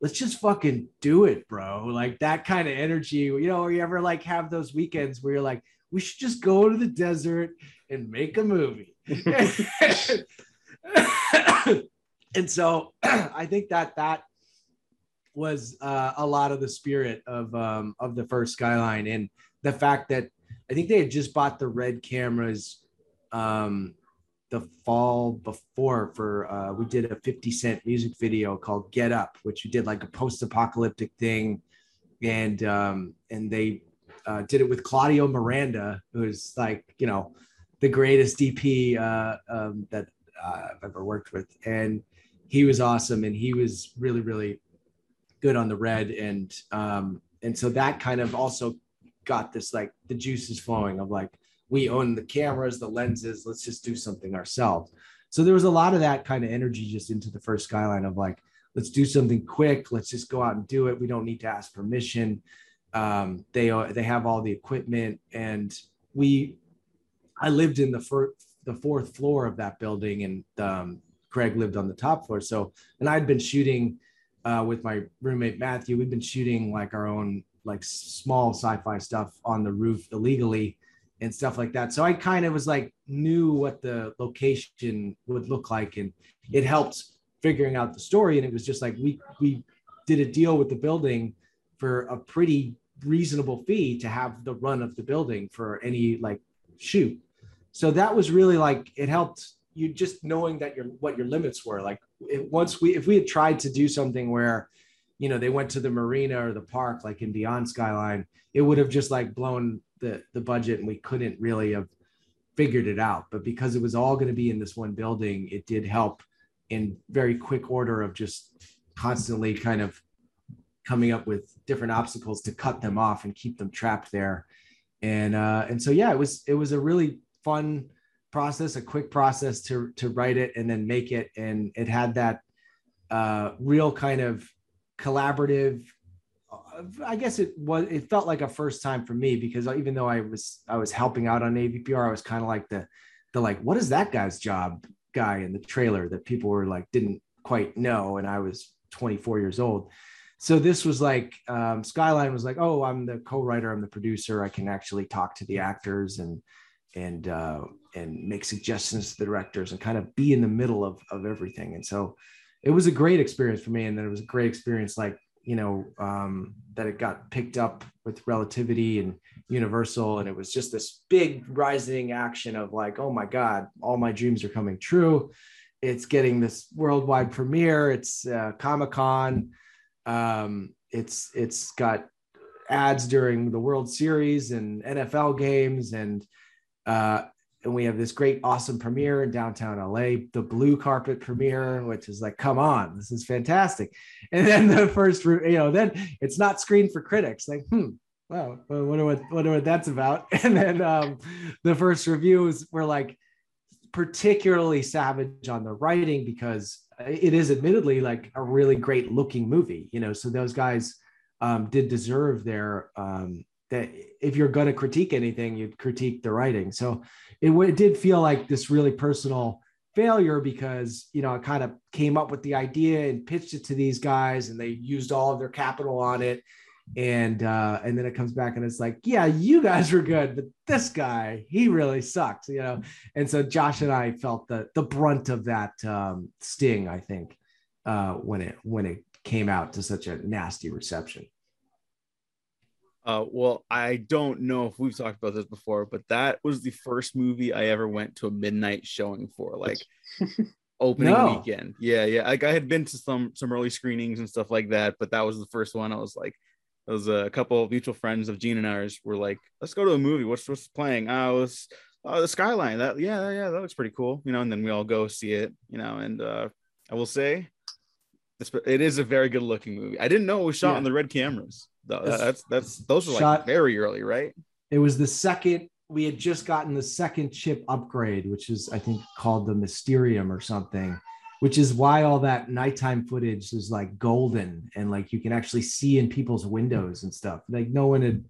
let's just fucking do it bro. Like that kind of energy you know or you ever like have those weekends where you're like we should just go to the desert and make a movie. And so i think that that was uh, a lot of the spirit of um, of the first skyline. And the fact that i think they had just bought the red cameras um, the fall before for uh, we did a 50 cent music video called get up which we did like a post-apocalyptic thing. And um, and they uh, did it with claudio miranda who's like you know the greatest dp uh, um, that i've ever worked with. And he was awesome. And he was really really good on the red and um, and so that kind of also got this like the juices flowing of like we own the cameras, the lenses. Let's just do something ourselves. So there was a lot of that kind of energy just into the first skyline of like, let's do something quick. Let's just go out and do it. We don't need to ask permission. Um, they they have all the equipment, and we. I lived in the first the fourth floor of that building, and um, Craig lived on the top floor. So, and I'd been shooting uh, with my roommate Matthew. We've been shooting like our own like small sci-fi stuff on the roof illegally and stuff like that. So I kind of was like knew what the location would look like, and it helped figuring out the story. And it was just like we we did a deal with the building for a pretty reasonable fee to have the run of the building for any like shoot. So that was really like it helped you just knowing that your what your limits were. Like it, once we if we had tried to do something where you know they went to the marina or the park like in Beyond Skyline, it would have just like blown the the budget and we couldn't really have figured it out. But because it was all going to be in this one building, it did help in very quick order of just constantly kind of coming up with different obstacles to cut them off and keep them trapped there. And uh, and so yeah, it was it was a really fun process, a quick process to to write it and then make it, and it had that uh, real kind of collaborative. I guess it was. It felt like a first time for me because even though I was I was helping out on AVPR, I was kind of like the the like what is that guy's job guy in the trailer that people were like didn't quite know, and I was 24 years old. So this was like um, Skyline was like, oh, I'm the co-writer, I'm the producer, I can actually talk to the actors and and uh, and make suggestions to the directors and kind of be in the middle of of everything. And so it was a great experience for me, and then it was a great experience, like you know, um, that it got picked up with Relativity and Universal, and it was just this big rising action of like, oh my god, all my dreams are coming true. It's getting this worldwide premiere. It's uh, Comic Con. Um, it's it's got ads during the World Series and NFL games and uh, and we have this great, awesome premiere in downtown LA, the blue carpet premiere, which is like, come on, this is fantastic. And then the first, you know, then it's not screened for critics. Like, hmm, wow, well, wonder what, wonder what that's about. And then um, the first reviews were like particularly savage on the writing because it is admittedly like a really great looking movie, you know. So those guys um, did deserve their um, that if you're going to critique anything, you'd critique the writing. So it, it did feel like this really personal failure because you know I kind of came up with the idea and pitched it to these guys, and they used all of their capital on it. And uh, and then it comes back and it's like, yeah, you guys were good, but this guy, he really sucked, you know. And so Josh and I felt the the brunt of that um, sting, I think, uh, when it when it came out to such a nasty reception. Uh, well, I don't know if we've talked about this before, but that was the first movie I ever went to a midnight showing for, like opening no. weekend. Yeah, yeah. Like I had been to some some early screenings and stuff like that, but that was the first one. I was like, it was a couple of mutual friends of Gene and ours were like, let's go to a movie. What's what's playing? I was uh, the Skyline. That yeah, yeah, that looks pretty cool. You know, and then we all go see it. You know, and uh, I will say, it is a very good looking movie. I didn't know it was shot yeah. on the red cameras. That's that's those were like very early, right? It was the second. We had just gotten the second chip upgrade, which is I think called the Mysterium or something, which is why all that nighttime footage is like golden and like you can actually see in people's windows and stuff. Like no one had,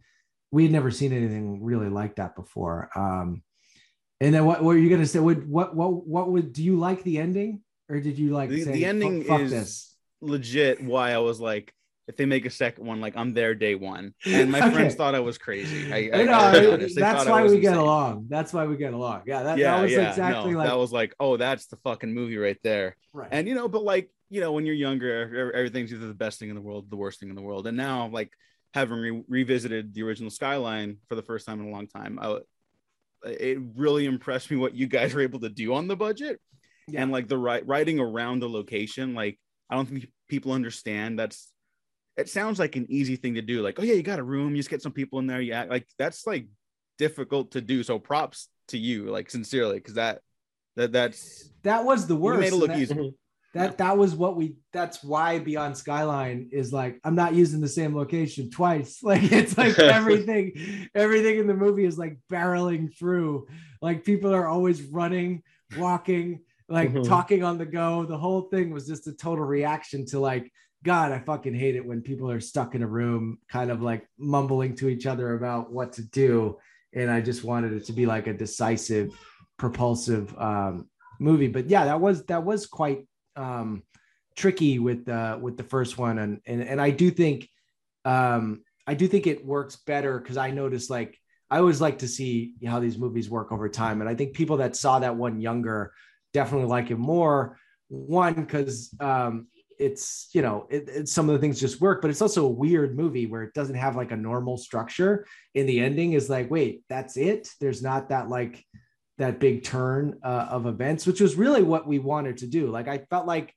we had never seen anything really like that before. Um, and then what, were you gonna say? Would what what what would do you like the ending or did you like the, say, the ending is this? Legit why I was like if they make a second one, like I'm there day one. And my okay. friends thought I was crazy. I, I, know, I that's why we get along. That's why we get along. Yeah, that, yeah, that was yeah, exactly no, like that was like, oh, that's the fucking movie right there. Right. And you know, but like, you know, when you're younger, everything's either the best thing in the world, the worst thing in the world. And now, like having re- revisited the original Skyline for the first time in a long time, I, it really impressed me what you guys were able to do on the budget. Yeah. And like the right writing around the location, like I don't think people understand that's it sounds like an easy thing to do. Like, oh yeah, you got a room, you just get some people in there. Yeah, like that's like difficult to do. So props to you, like sincerely, because that that that's that was the worst. Made it look that, easy. Mm-hmm. That that was what we. That's why Beyond Skyline is like I'm not using the same location twice. Like it's like everything, everything in the movie is like barreling through. Like people are always running, walking, like mm-hmm. talking on the go. The whole thing was just a total reaction to like God, I fucking hate it when people are stuck in a room, kind of like mumbling to each other about what to do. And I just wanted it to be like a decisive, propulsive um, movie. But yeah, that was that was quite um, tricky with uh, with the first one, and and and I do think um, I do think it works better because I noticed like I always like to see how these movies work over time, and I think people that saw that one younger definitely like it more. One because um, it's you know it, it, some of the things just work but it's also a weird movie where it doesn't have like a normal structure. And the ending is like wait that's it? There's not that like that big turn uh, of events which was really what we wanted to do. Like i felt like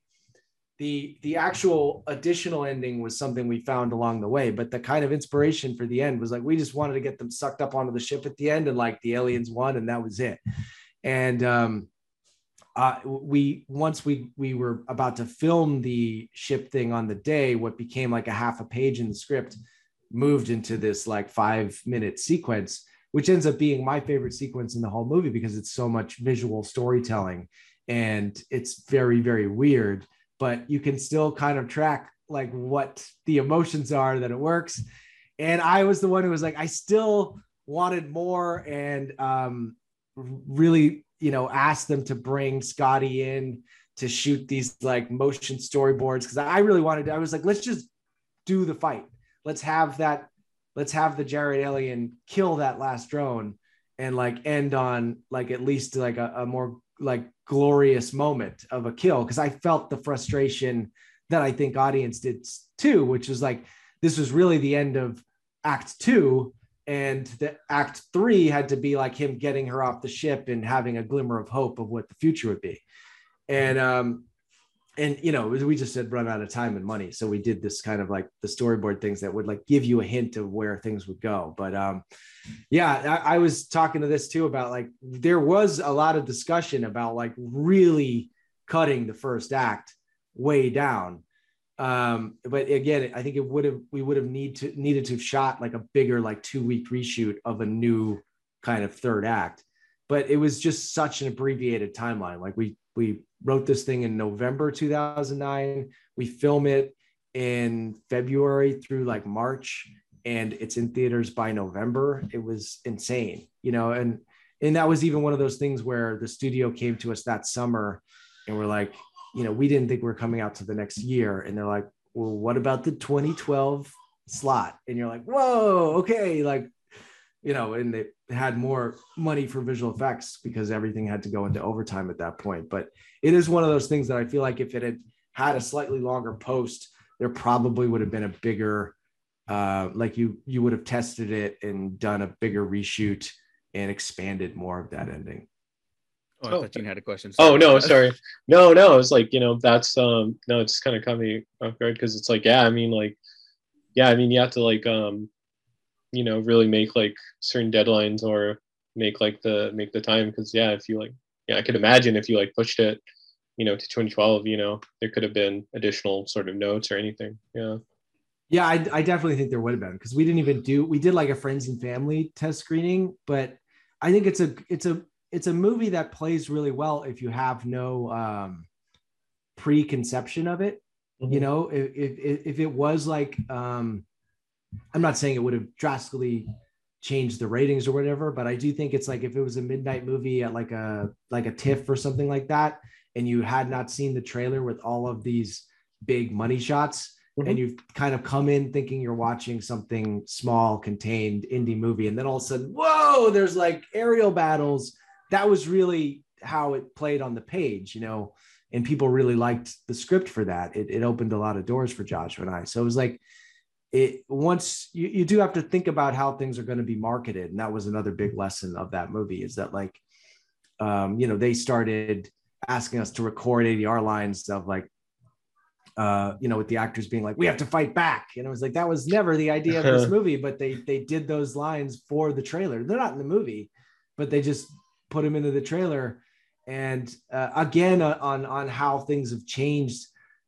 the the actual additional ending was something we found along the way but the kind of inspiration for the end was like we just wanted to get them sucked up onto the ship at the end and like the aliens won and that was it. And um uh, we once we we were about to film the ship thing on the day, what became like a half a page in the script moved into this like five minute sequence, which ends up being my favorite sequence in the whole movie because it's so much visual storytelling and it's very very weird, but you can still kind of track like what the emotions are that it works. And I was the one who was like, I still wanted more and um, really you know, asked them to bring Scotty in to shoot these like motion storyboards because I really wanted to, I was like, let's just do the fight. Let's have that, let's have the Jared alien kill that last drone and like end on like at least like a, a more like glorious moment of a kill because I felt the frustration that I think audience did too, which was like this was really the end of act two and the act three had to be like him getting her off the ship and having a glimmer of hope of what the future would be. And um and you know we just had run out of time and money. So we did this kind of like the storyboard things that would like give you a hint of where things would go. But um yeah I, I was talking to this too about like there was a lot of discussion about like really cutting the first act way down um, but again, I think it would have we would have need to needed to have shot like a bigger like two week reshoot of a new kind of third act. But it was just such an abbreviated timeline. Like we we wrote this thing in November 2009. We film it in February through like March, and it's in theaters by November. It was insane, you know, and and that was even one of those things where the studio came to us that summer and we're like, you know, we didn't think we are coming out to the next year. And they're like, well, what about the 2012 slot? And you're like, whoa, okay. Like, you know, and they had more money for visual effects because everything had to go into overtime at that point. But it is one of those things that I feel like if it had had a slightly longer post, there probably would have been a bigger, uh, like you you would have tested it and done a bigger reshoot and expanded more of that ending. Oh, I oh. thought you had a question. Sorry. Oh no, sorry. No, no, it's like you know that's um no, it's kind of caught me off guard because it's like yeah, I mean like yeah, I mean you have to like um you know really make like certain deadlines or make like the make the time because yeah, if you like yeah, I could imagine if you like pushed it you know to 2012, you know there could have been additional sort of notes or anything. Yeah. Yeah, I, I definitely think there would have been because we didn't even do we did like a friends and family test screening, but I think it's a it's a it's a movie that plays really well if you have no um, preconception of it. Mm-hmm. You know, if, if, if it was like, um, I'm not saying it would have drastically changed the ratings or whatever, but I do think it's like if it was a midnight movie at like a like a TIFF or something like that, and you had not seen the trailer with all of these big money shots, Mm-hmm. and you've kind of come in thinking you're watching something small, contained indie movie, and then all of a sudden, whoa, there's like aerial battles that was really how it played on the page, you know, and people really liked the script for that. It, it opened a lot of doors for Joshua and I. So it was like, it once you, you do have to think about how things are going to be marketed. And that was another big lesson of that movie is that like, um, you know, they started asking us to record ADR lines of like, uh, you know, with the actors being like, we have to fight back. And I was like, that was never the idea of this movie, but they, they did those lines for the trailer. They're not in the movie, but they just put him into the trailer. And uh, again, uh, on on how things have changed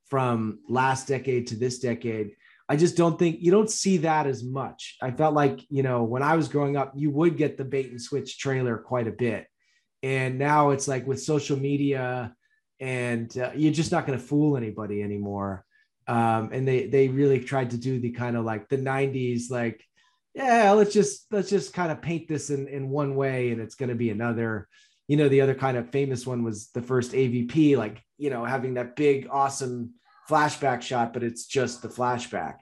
from last decade to this decade, I just don't think you don't see that as much. I felt like you know when I was growing up, you would get the bait and switch trailer quite a bit, and now it's like with social media, and uh, you're just not going to fool anybody anymore. um, and they they really tried to do the kind of like the 90s like yeah let's just let's just kind of paint this in in one way and it's going to be another. You know the other kind of famous one was the first avp like you know having that big awesome flashback shot but it's just the flashback.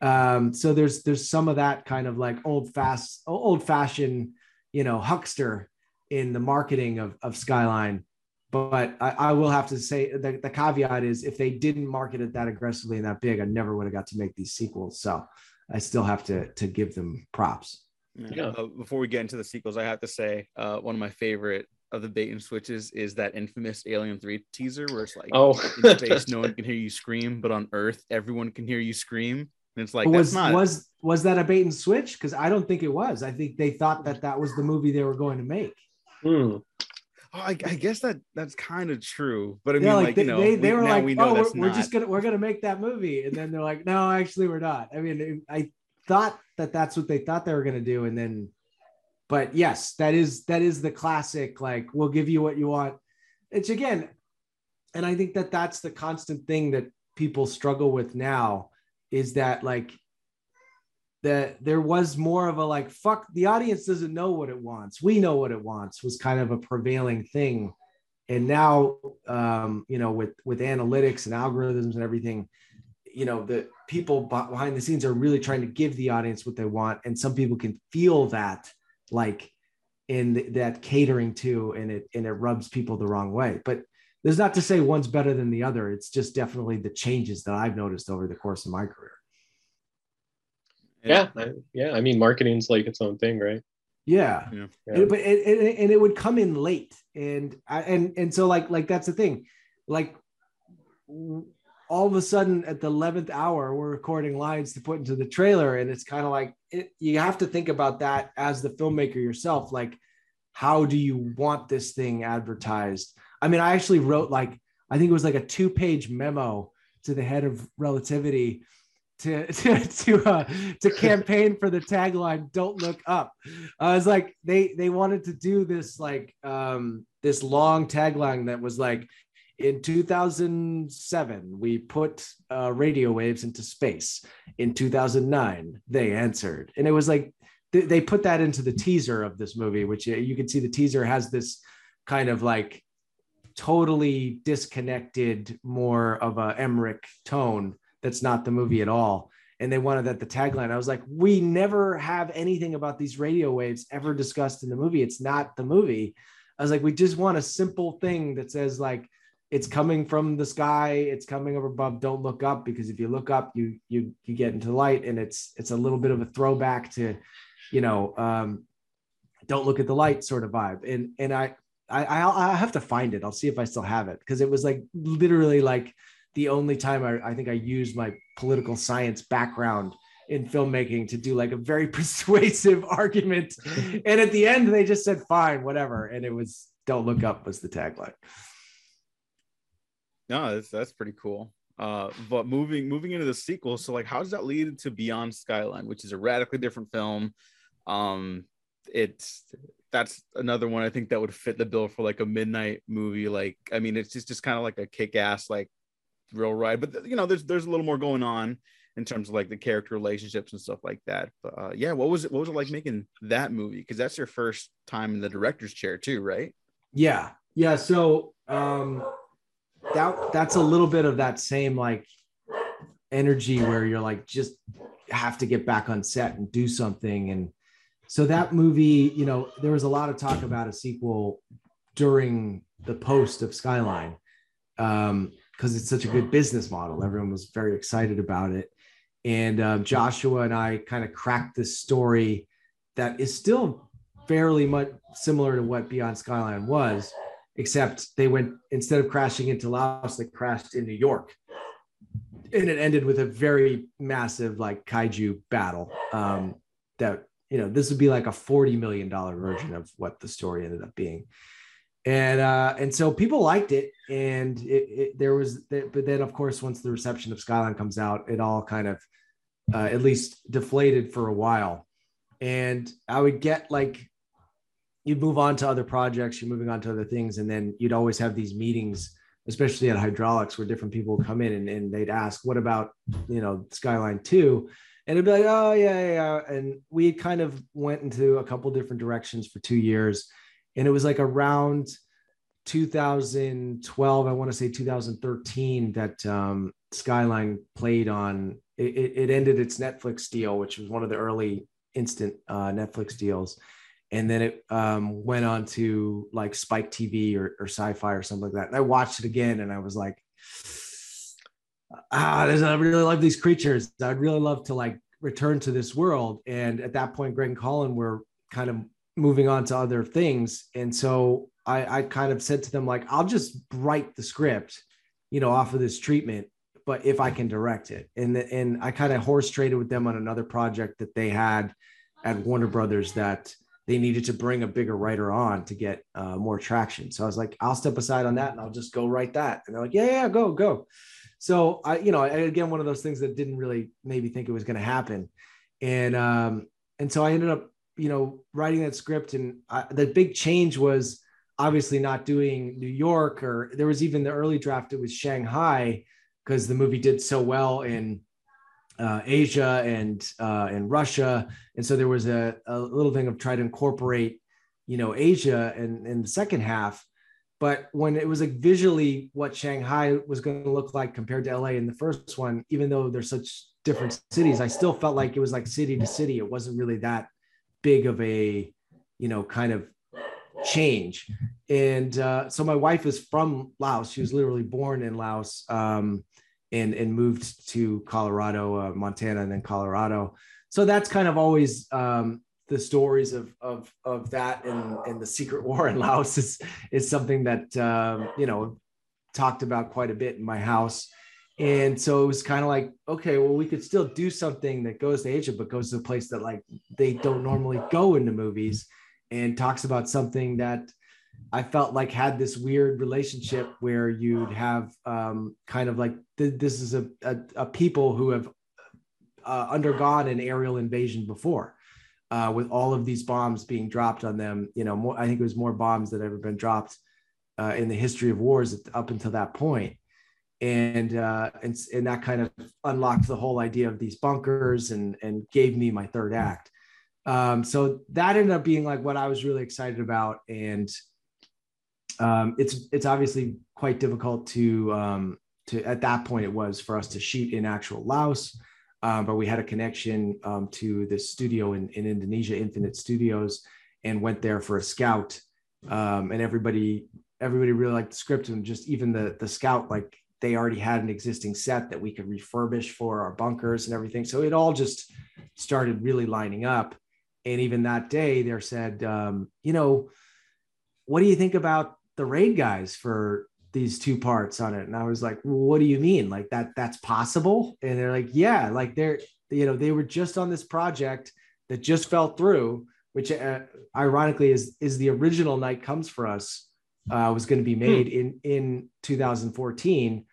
Um, so there's there's some of that kind of like old fast old fashioned you know huckster in the marketing of, of skyline. But I, I, will have to say the, the caveat is if they didn't market it that aggressively and that big, I never would have got to make these sequels. So I still have to to give them props. Yeah. Uh, before we get into the sequels, I have to say uh, one of my favorite of the bait and switches is that infamous Alien Three teaser where it's like, oh, in space no one can hear you scream, but on Earth everyone can hear you scream. And it's like was not... was was that a bait and switch? Because I don't think it was. I think they thought that that was the movie they were going to make. Hmm. Oh, I, I, guess that that's kind of true, but I mean, yeah, like, like they, you know, they, they we, were like, we know "Oh, we're, we're not. just gonna we're gonna make that movie," and then they're like, "No, actually, we're not." I mean, I thought that that's what they thought they were gonna do, and then, but yes, that is that is the classic. Like, we'll give you what you want. It's again, and I think that that's the constant thing that people struggle with now is that like that there was more of a like fuck the audience doesn't know what it wants. We know what it wants was kind of a prevailing thing. And now um, you know with with analytics and algorithms and everything you know the people behind the scenes are really trying to give the audience what they want. And some people can feel that like in that catering to and it and it rubs people the wrong way. But there's not to say one's better than the other. It's just definitely the changes that i've noticed over the course of my career yeah. I, yeah i mean marketing's like its own thing right? Yeah, yeah. It, but it, it, and it would come in late. And and and so like like that's the thing. Like all of a sudden at the 11th hour we're recording lines to put into the trailer and it's kind of like it, you have to think about that as the filmmaker yourself. Like how do you want this thing advertised? I mean i actually wrote like i think it was like a two page memo to the head of relativity to to to uh, to campaign for the tagline "Don't look up." I was like, they they wanted to do this like um, this long tagline that was like, in 2007 we put uh, radio waves into space. In 2009 they answered, and it was like th- they put that into the teaser of this movie, which uh, you can see the teaser has this kind of like totally disconnected, more of a Emmerich tone that's not the movie at all. And they wanted that the tagline. I was like, we never have anything about these radio waves ever discussed in the movie. It's not the movie. I was like, we just want a simple thing that says like it's coming from the sky, it's coming over above. Don't look up because if you look up, you you you get into light, and it's it's a little bit of a throwback to, you know, um, don't look at the light sort of vibe. And and I I I have to find it. I'll see if I still have it because it was like literally like the only time I, I think I used my political science background in filmmaking to do like a very persuasive argument. and at the end, they just said, fine, whatever. And it was, don't look up was the tagline. No, that's, that's pretty cool. Uh, but moving moving into the sequel, so like, how does that lead to Beyond Skyline, which is a radically different film? Um, it's that's another one I think that would fit the bill for like a midnight movie. Like, I mean, it's just just kind of like a kick ass like real ride. But you know, there's there's a little more going on in terms of like the character relationships and stuff like that. But uh, yeah, what was it? What was it like making that movie? Because that's your first time in the director's chair too, right? Yeah, yeah. So um, that that's a little bit of that same like energy where you're like just have to get back on set and do something and so that movie you know there was a lot of talk about a sequel during the post of skyline um, because it's such a good business model. Everyone was very excited about it. And um, Joshua and I kind of cracked this story that is still fairly much similar to what Beyond Skyline was, except they went instead of crashing into Laos, they crashed in New York. And it ended with a very massive like kaiju battle. Um, that you know, this would be like a $40 million version of what the story ended up being and uh, and so people liked it, and it, it there was, but then of course once the reception of Skyline comes out, it all kind of uh, at least deflated for a while, and I would get like you'd move on to other projects, you're moving on to other things, and then you'd always have these meetings especially at Hydraulx where different people would come in and, and they'd ask, what about, you know, Skyline 2? And it'd be like, oh yeah, yeah, yeah. And we kind of went into a couple different directions for two years. And it was like around 2012, I want to say 2013, that um, Skyline played on. It, it, ended its Netflix deal, which was one of the early instant uh, Netflix deals, and then it um, went on to like Spike TV or, or Sci-Fi or something like that. And I watched it again, and I was like, ah, I really love these creatures. I'd really love to like return to this world. And at that point, Greg and Colin were kind of moving on to other things, and so I, I kind of said to them like, I'll just write the script, you know, off of this treatment, but if I can direct it, and and I kind of horse traded with them on another project that they had at Warner Brothers that they needed to bring a bigger writer on to get uh, more traction. So I was like, I'll step aside on that and I'll just go write that. And they're like, yeah, yeah, go, go. So I, you know, again, one of those things that didn't really maybe think it was going to happen. And, um, and so I ended up, you know, writing that script. And I, the big change was obviously not doing New York or there was even the early draft, it was Shanghai because the movie did so well in uh, Asia and uh, and Russia, and so there was a, a little thing of trying to incorporate, you know, Asia in, in the second half. But when it was like visually what Shanghai was going to look like compared to LA in the first one, even though they're such different cities, I still felt like it was like city to city. It wasn't really that big of a, you know, kind of change. And uh, so my wife is from Laos. She was literally born in Laos um, and, and moved to Colorado, uh, Montana, and then Colorado. So that's kind of always um, the stories of, of, of that and, and the secret war in Laos is, is something that, um, you know, talked about quite a bit in my house. And so it was kind of like, okay, well, we could still do something that goes to Asia, but goes to a place that like they don't normally go into movies and talks about something that I felt like had this weird relationship where you'd have um, kind of like th- this is a, a, a, people who have uh, undergone an aerial invasion before. Uh, with all of these bombs being dropped on them, you know, more, I think it was more bombs that ever been dropped uh, in the history of wars up until that point. And, uh, and and that kind of unlocked the whole idea of these bunkers and and gave me my third act. Um, so that ended up being like what I was really excited about. And um, it's it's obviously quite difficult to um, to at that point it was for us to shoot in actual Laos. Um, but we had a connection um, to the studio in, in Indonesia, Infinite Studios, and went there for a scout. Um, and everybody everybody really liked the script and just even the the scout like they already had an existing set that we could refurbish for our bunkers and everything. So it all just started really lining up. And even that day they said um, you know what do you think about the raid guys for these two parts on it? And i was like well, what do you mean? Like that that's possible? And they're like yeah like they're you know they were just on this project that just fell through which uh, ironically is is the original night comes for us uh, was going to be made hmm. in in 2014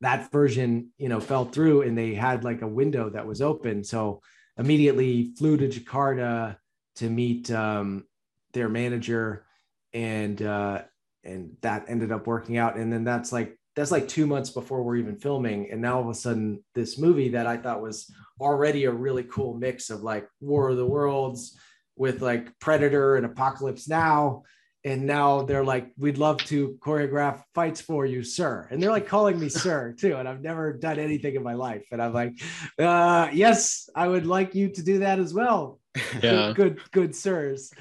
that version you know fell through and they had like a window that was open so immediately flew to Jakarta to meet um, their manager, and uh, and that ended up working out. And then that's like that's like two months before we're even filming, and now all of a sudden this movie that I thought was already a really cool mix of like War of the Worlds with like Predator and Apocalypse Now and now they're like we'd love to choreograph fights for you sir. And they're like calling me sir too and i've never done anything in my life. And i'm like uh, yes i would like you to do that as well. Yeah. good good sirs.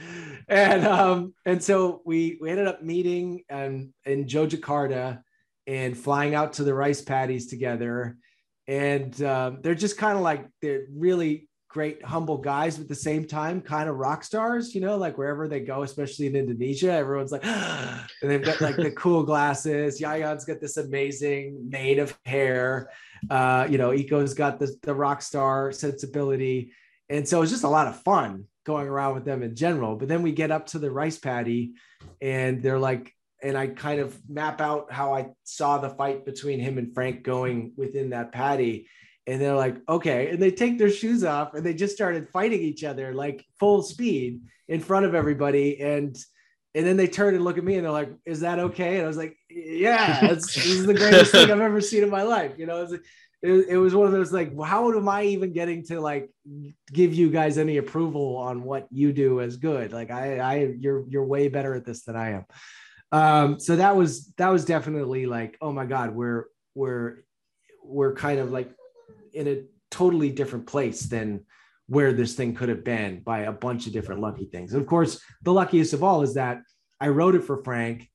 And um and so we we ended up meeting and in Jakarta and flying out to the rice paddies together. And um, they're just kind of like they're really great humble guys but at the same time kind of rock stars you know like wherever they go especially in indonesia everyone's like and they've got like the cool glasses. Yayan's got this amazing mane of hair. Uh you know iko's got the, the rock star sensibility. And so it's just a lot of fun going around with them in general. But then we get up to the rice paddy and they're like and I kind of map out how I saw the fight between him and Frank going within that paddy and they're like, okay. And they take their shoes off and they just started fighting each other like full speed in front of everybody. And and then they turn and look at me and they're like, "Is that okay?" And I was like, "Yeah, this is the greatest thing I've ever seen in my life." You know, it was, it, it was one of those like, how am I even getting to like give you guys any approval on what you do as good? Like, I, I, you're you're way better at this than I am. Um, so that was that was definitely like, oh my god, we're we're we're kind of like in a totally different place than where this thing could have been by a bunch of different lucky things. And of course, the luckiest of all is that I wrote it for Frank.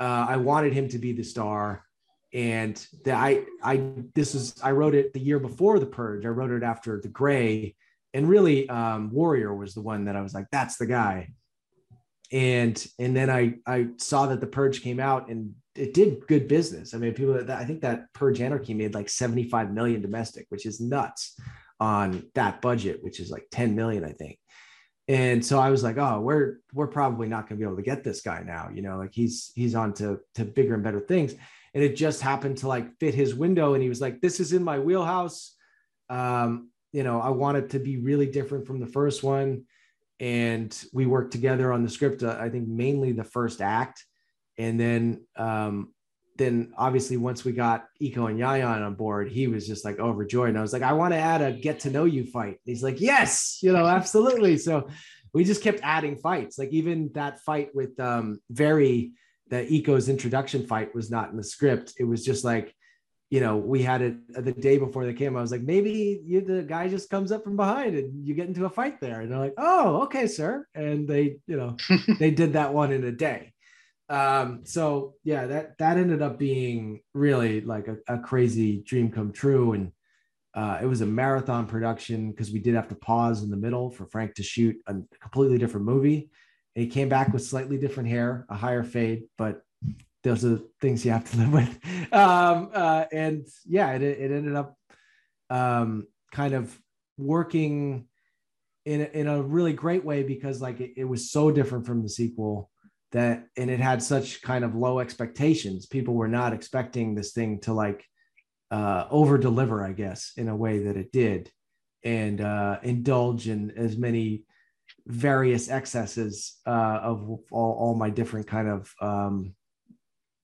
Uh, I wanted him to be the star, and that I I this is I wrote it the year before the Purge. I wrote it after the Grey, and really um, Warrior was the one that I was like, that's the guy. And and then I I saw that the Purge came out and it did good business. I mean, people that I think that Purge Anarchy made like 75 million domestic, which is nuts on that budget, which is like 10 million, I think. And so I was like, oh, we're we're probably not going to be able to get this guy now. You know, like he's he's on to to bigger and better things. And it just happened to like fit his window. And he was like, this is in my wheelhouse. Um, you know, I want it to be really different from the first one. And we worked together on the script. Uh, I think mainly the first act, and then um, then obviously once we got Iko and Yayan on board, he was just like overjoyed. And I was like, I want to add a get to know you fight. He's like, yes, you know, absolutely. so we just kept adding fights. Like even that fight with um very the Iko's introduction fight was not in the script. It was just like, you know, we had it the day before they came. I was like, maybe you, the guy just comes up from behind and you get into a fight there. And they're like, oh, okay, sir. And they, you know, they did that one in a day um so yeah that that ended up being really like a, a crazy dream come true. And uh, it was a marathon production because we did have to pause in the middle for frank to shoot a completely different movie. And he came back with slightly different hair a higher fade but those are things you have to live with. Um uh, and yeah it, it ended up um kind of working in a, in a really great way because like it, it was so different from the sequel that and it had such kind of low expectations. People were not expecting this thing to like uh over deliver i guess in a way that it did and uh indulge in as many various excesses uh of all, all my different kind of um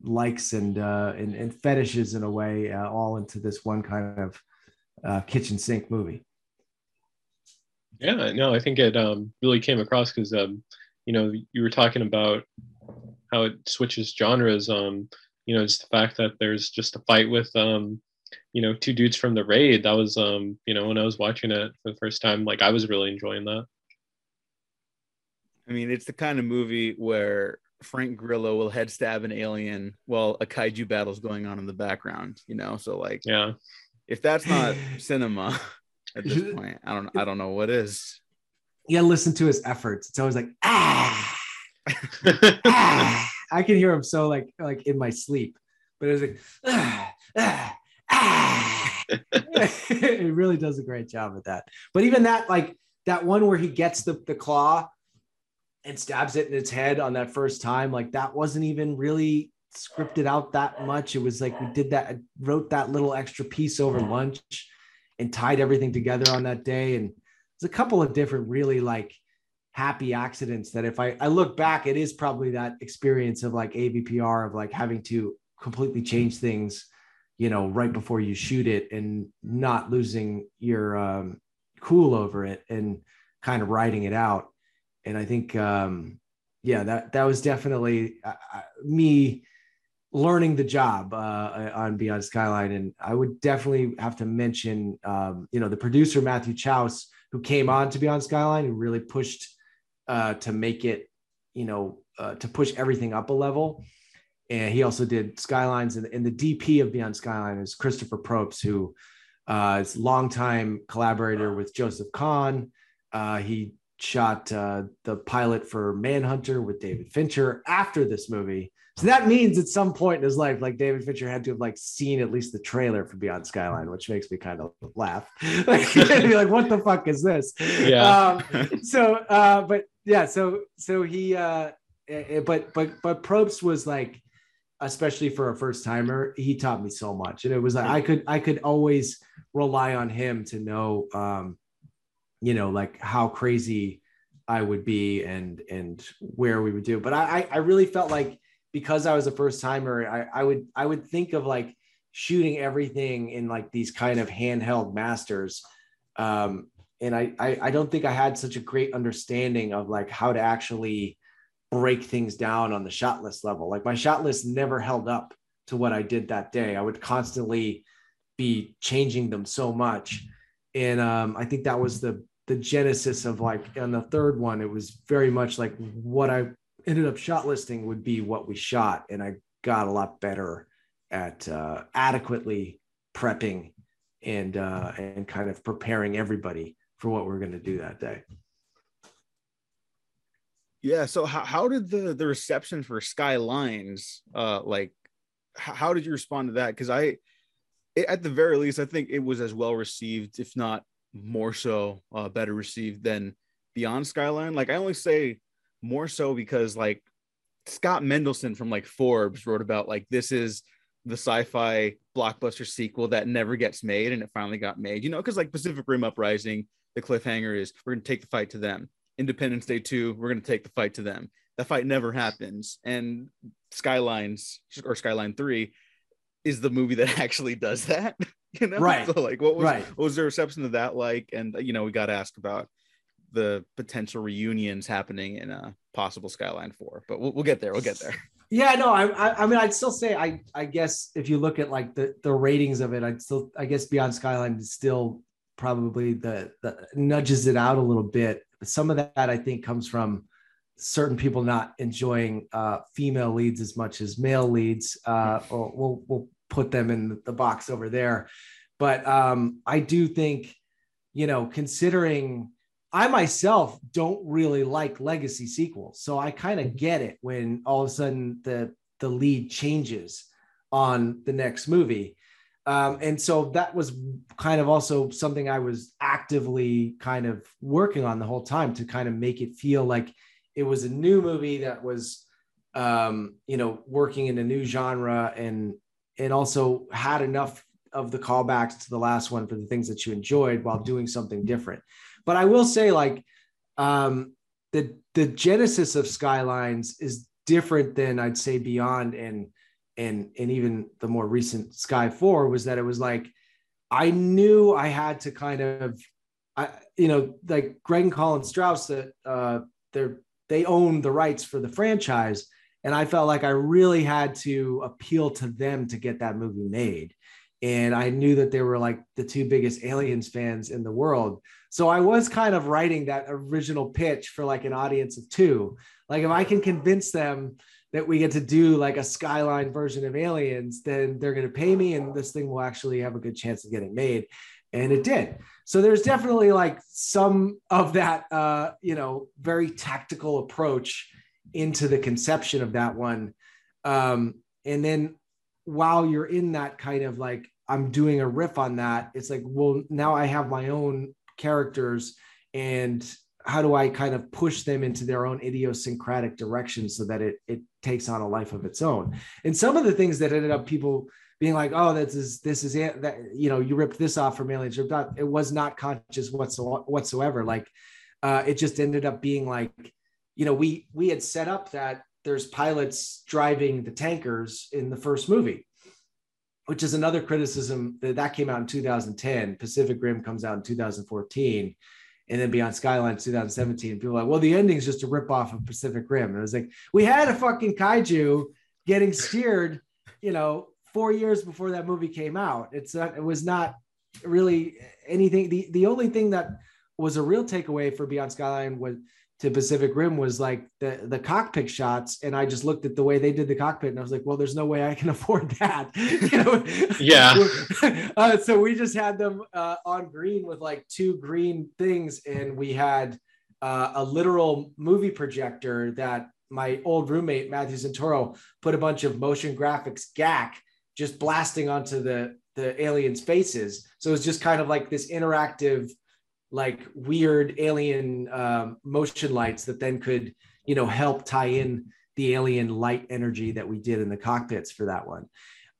likes and uh and, and fetishes in a way uh, all into this one kind of uh kitchen sink movie. Yeah no i think it um really came across because um you know you were talking about how it switches genres um you know just the fact that there's just a fight with um you know two dudes from the raid. That was um you know when i was watching it for the first time like i was really enjoying that. I mean it's the kind of movie where frank grillo will head stab an alien while a kaiju battle's going on in the background you know? So like yeah. if that's not cinema at this point i don't i don't know what is you gotta listen to his efforts. It's always like ah, ah. I can hear him so like like in my sleep, but it was like ah, ah, ah. it really does a great job with that. But even that like that one where he gets the the claw and stabs it in its head on that first time, like that wasn't even really scripted out that much. It was like we did that, wrote that little extra piece over lunch and tied everything together on that day and there's a couple of different really like happy accidents that if I, I look back, it is probably that experience of like AVPR of like having to completely change things, you know, right before you shoot it and not losing your um, cool over it and kind of writing it out. And I think, um, yeah, that, that was definitely uh, uh me learning the job uh, on Beyond Skyline. And I would definitely have to mention, um, you know, the producer, Matthew Chausse, who came on to Beyond Skyline, who really pushed uh, to make it, you know, uh, to push everything up a level. And he also did Skylines, and, and the DP of Beyond Skyline is Christopher Probst, who uh, is longtime collaborator with Joseph Kahn. Uh, he shot uh, the pilot for Manhunter with David Fincher after this movie. So that means at some point in his life, like David Fincher had to have like seen at least the trailer for Beyond Skyline, which makes me kind of laugh. like, be like, what the fuck is this? Yeah. Um, so, uh, but yeah, so so he, uh, eh, eh, but but but Probst was like, especially for a first timer, he taught me so much, and it was like I could I could always rely on him to know, um, you know, like how crazy I would be and and where we would do. But I I really felt like because I was a first timer, I, I would I would think of like shooting everything in like these kind of handheld masters. Um, and I, I I don't think I had such a great understanding of like how to actually break things down on the shot list level. Like my shot list never held up to what I did that day. I would constantly be changing them so much. And um, I think that was the the genesis of like on the third one, it was very much like what I ended up shot listing would be what we shot. And I got a lot better at uh, adequately prepping and uh, and kind of preparing everybody for what we we're going to do that day. Yeah. So how, how did the the reception for Skylines uh like how did you respond to that? Because I it, at the very least I think it was as well received, if not more so uh, better received than Beyond Skyline. Like I only say more so because like Scott Mendelson from like Forbes wrote about like this is the sci-fi blockbuster sequel that never gets made and it finally got made. You know, because like Pacific Rim Uprising, the cliffhanger is we're gonna take the fight to them. Independence Day 2, we're going to take the fight to them. That fight never happens. And Skylines or Skyline 3 is the movie that actually does that. You know, right? So like, what was right. what was the reception of that like? And you know, we got asked about the potential reunions happening in a possible Skyline Four, but we'll, we'll get there. We'll get there. Yeah, no, I, I, I mean, I'd still say, I, I guess if you look at like the the ratings of it, I'd still, I guess Beyond Skyline is still probably the, the nudges it out a little bit some of that I think comes from certain people not enjoying uh, female leads as much as male leads. Uh, we'll we'll put them in the box over there. But um, I do think, you know, considering I myself don't really like legacy sequels, so I kind of get it when all of a sudden the the lead changes on the next movie. Um, and so that was kind of also something I was actively kind of working on the whole time to kind of make it feel like it was a new movie that was, um, you know, working in a new genre and and also had enough of the callbacks to the last one for the things that you enjoyed while doing something different. But I will say, like, um, the the genesis of Skylines is different than I'd say Beyond and and and even the more recent Sky Four was that it was like I knew I had to kind of I you know like Greg and Colin Strause that uh, they're they own the rights for the franchise. And I felt like I really had to appeal to them to get that movie made and I knew that they were like the two biggest aliens fans in the world. So I was kind of writing that original pitch for like an audience of two. Like if I can convince them that we get to do like a skyline version of aliens then they're going to pay me and this thing will actually have a good chance of getting made. And it did. So there's definitely like some of that uh you know very tactical approach into the conception of that one. Um and then while you're in that kind of like i'm doing a riff on that it's like well now i have my own characters and how do I kind of push them into their own idiosyncratic direction so that it it takes on a life of its own? And some of the things that ended up people being like, oh, this is this is it that you know you ripped this off from aliens. It was not conscious whatsoever. Like uh, it just ended up being like, you know, we we had set up that there's pilots driving the tankers in the first movie which is another criticism that, that came out in 2010 pacific rim comes out in 2014 and then Beyond Skyline 2017. People like, well, the ending's just a rip off of Pacific Rim. And I was like, we had a fucking kaiju getting steered, you know, four years before that movie came out. It's not, it was not really anything. The the only thing that was a real takeaway for Beyond Skyline was to Pacific Rim was like the the cockpit shots, and I just looked at the way they did the cockpit, and I was like, well, there's no way I can afford that. you know? Yeah. uh, so we just had them uh, on green with like two green things, and we had uh, a literal movie projector that my old roommate Matthew Santoro put a bunch of motion graphics GAC just blasting onto the the aliens' faces. So it was just kind of like this interactive like weird alien um, motion lights that then could you know help tie in the alien light energy that we did in the cockpits for that one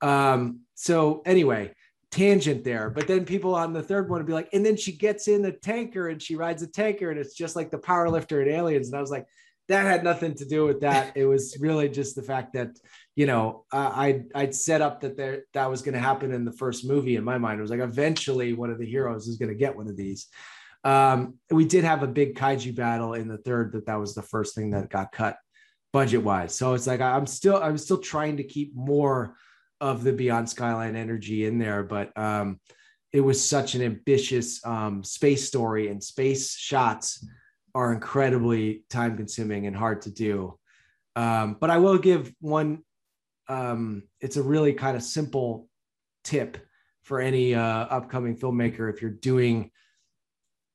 um, so anyway tangent there. But then people on the third one would be like, and then she gets in the tanker and she rides a tanker and it's just like the power lifter in Aliens. And I was like, that had nothing to do with that. It was really just the fact that, you know, uh, I'd, I'd set up that there, that was going to happen in the first movie in my mind. It was like, eventually one of the heroes is going to get one of these. Um, we did have a big kaiju battle in the third that that was the first thing that got cut budget wise. So it's like, I'm still, I'm still trying to keep more of the Beyond Skyline energy in there, but um, it was such an ambitious um, space story, and space shots are incredibly time consuming and hard to do. Um, but I will give one. Um, it's a really kind of simple tip for any uh, upcoming filmmaker if you're doing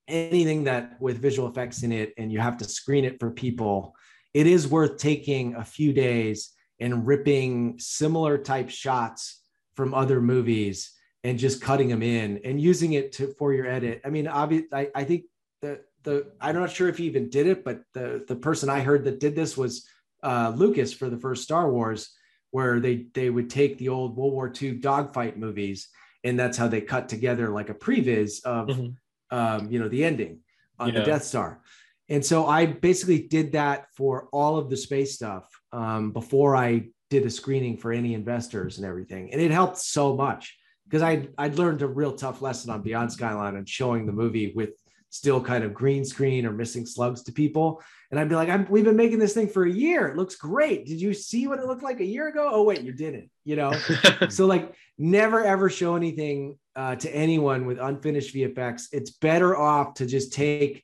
anything that with visual effects in it and you have to screen it for people it is worth taking a few days and ripping similar type shots from other movies and just cutting them in and using it to for your edit. I mean, obviously, I, I think the the I'm not sure if he even did it, but the the person I heard that did this was uh, Lucas for the first Star Wars, where they they would take the old World War II dogfight movies and that's how they cut together like a previs of mm-hmm. Um, you know the ending on yeah. the Death Star. And so I basically did that for all of the space stuff um, before I did a screening for any investors and everything. And it helped so much because I I'd learned a real tough lesson on Beyond Skyline and showing the movie with still kind of green screen or missing slugs to people. And I'd be like, we've been making this thing for a year. It looks great. Did you see what it looked like a year ago? Oh, wait, you didn't, you know? so, like, never ever show anything uh, to anyone with unfinished VFX. It's better off to just take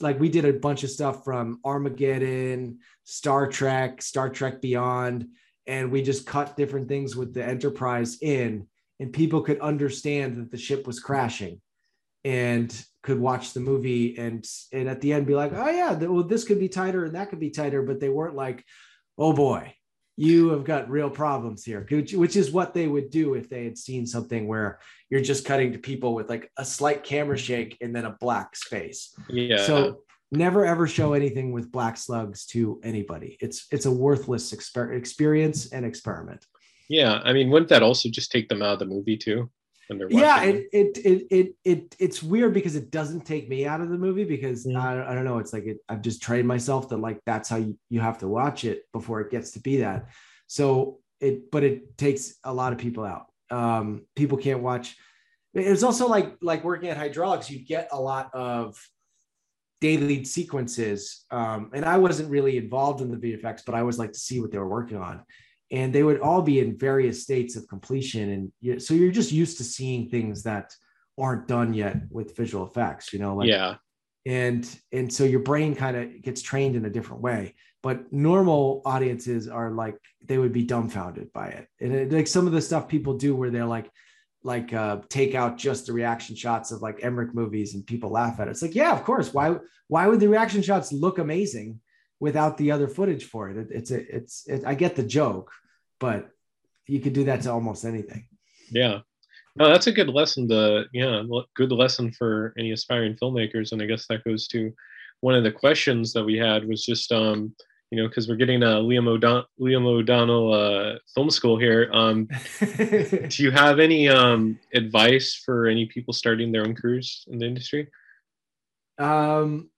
like we did a bunch of stuff from Armageddon, Star Trek, Star Trek Beyond, and we just cut different things with the Enterprise in, and people could understand that the ship was crashing, and could watch the movie and and at the end be like, oh yeah, well this could be tighter and that could be tighter, but they weren't like, oh boy, you have got real problems here, which is what they would do if they had seen something where you're just cutting to people with like a slight camera shake and then a black space. Yeah. So never ever show anything with black slugs to anybody. It's it's a worthless exper- experience and experiment. Yeah, I mean, wouldn't that also just take them out of the movie too? Yeah it, it, it it it it's weird because it doesn't take me out of the movie because mm. I, I don't know it's like it, i've just trained myself that like that's how you, you have to watch it before it gets to be that. So it but it takes a lot of people out. Um people can't watch it's also like like working at Hydraulx you get a lot of daily sequences. Um and i wasn't really involved in the vfx but i always like to see what they were working on and they would all be in various states of completion and so you're just used to seeing things that aren't done yet with visual effects you know like yeah and and so your brain kind of gets trained in a different way but normal audiences are like they would be dumbfounded by it and it, like some of the stuff people do where they're like like uh, take out just the reaction shots of like Emmerich movies and people laugh at it. It's like, yeah, of course. Why why would the reaction shots look amazing without the other footage for it. it it's a, it's, it, I get the joke, but you could do that to almost anything. Yeah. No, that's a good lesson to, yeah, good lesson for any aspiring filmmakers. And I guess that goes to one of the questions that we had was just, um, you know, because we're getting a Liam, O'Don- Liam O'Donnell uh, film school here. Um, do you have any um, advice for any people starting their own careers in the industry? Um,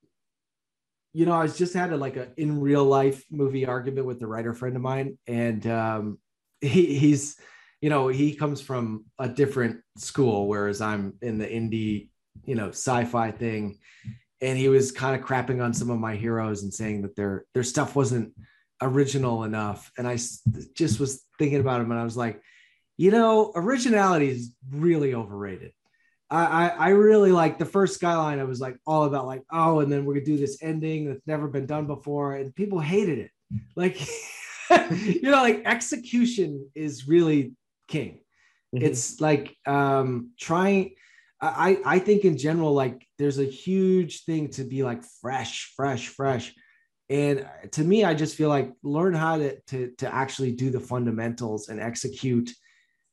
you know, I was just had a like a in real life movie argument with a writer friend of mine, and um, he, he's, you know, he comes from a different school, whereas I'm in the indie, you know, sci-fi thing, and he was kind of crapping on some of my heroes and saying that their their stuff wasn't original enough, and I just was thinking about him, and I was like, you know, originality is really overrated. I, I really like the first skyline. I was like all about like, oh, and then we're gonna do this ending that's never been done before, and people hated it. Like, you know, like execution is really king. Mm-hmm. It's like um trying. I I think in general, like there's a huge thing to be like fresh, fresh, fresh. And to me, I just feel like learn how to to to actually do the fundamentals and execute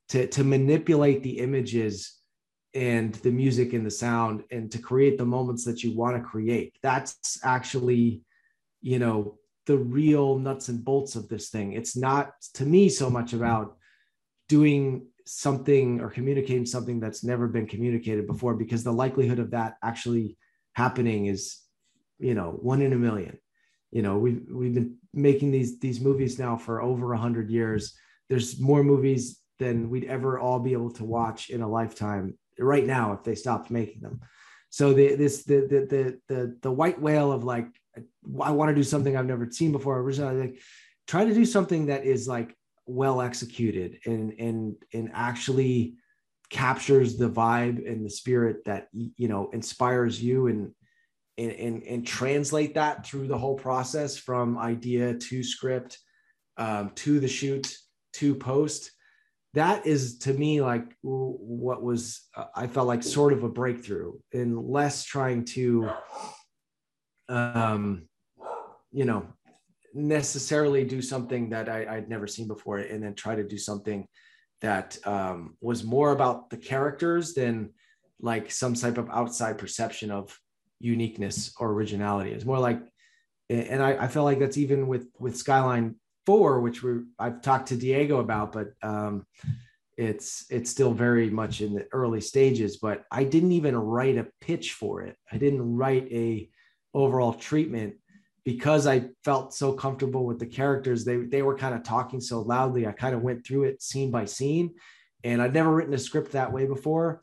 to to manipulate the images and the music and the sound and to create the moments that you want to create. That's actually you know the real nuts and bolts of this thing. It's not to me so much about doing something or communicating something that's never been communicated before because the likelihood of that actually happening is you know one in a million. You know we've we've been making these these movies now for over a hundred years. There's more movies than we'd ever all be able to watch in a lifetime right now if they stopped making them. So the this the the the the, the white whale of like i want to do something i've never seen before originally like try to do something that is like well executed and and and actually captures the vibe and the spirit that you know inspires you and and, and, and translate that through the whole process from idea to script um, to the shoot to post that is to me like what was uh, i felt like sort of a breakthrough in less trying to um you know necessarily do something that I, would never seen before and then try to do something that um, was more about the characters than like some type of outside perception of uniqueness or originality. It's more like, and I, I feel like that's even with with Skyline Four, which we I've talked to Diego about, but um, it's it's still very much in the early stages. But I didn't even write a pitch for it. I didn't write a overall treatment because I felt so comfortable with the characters, they they were kind of talking so loudly. I kind of went through it scene by scene, and I'd never written a script that way before.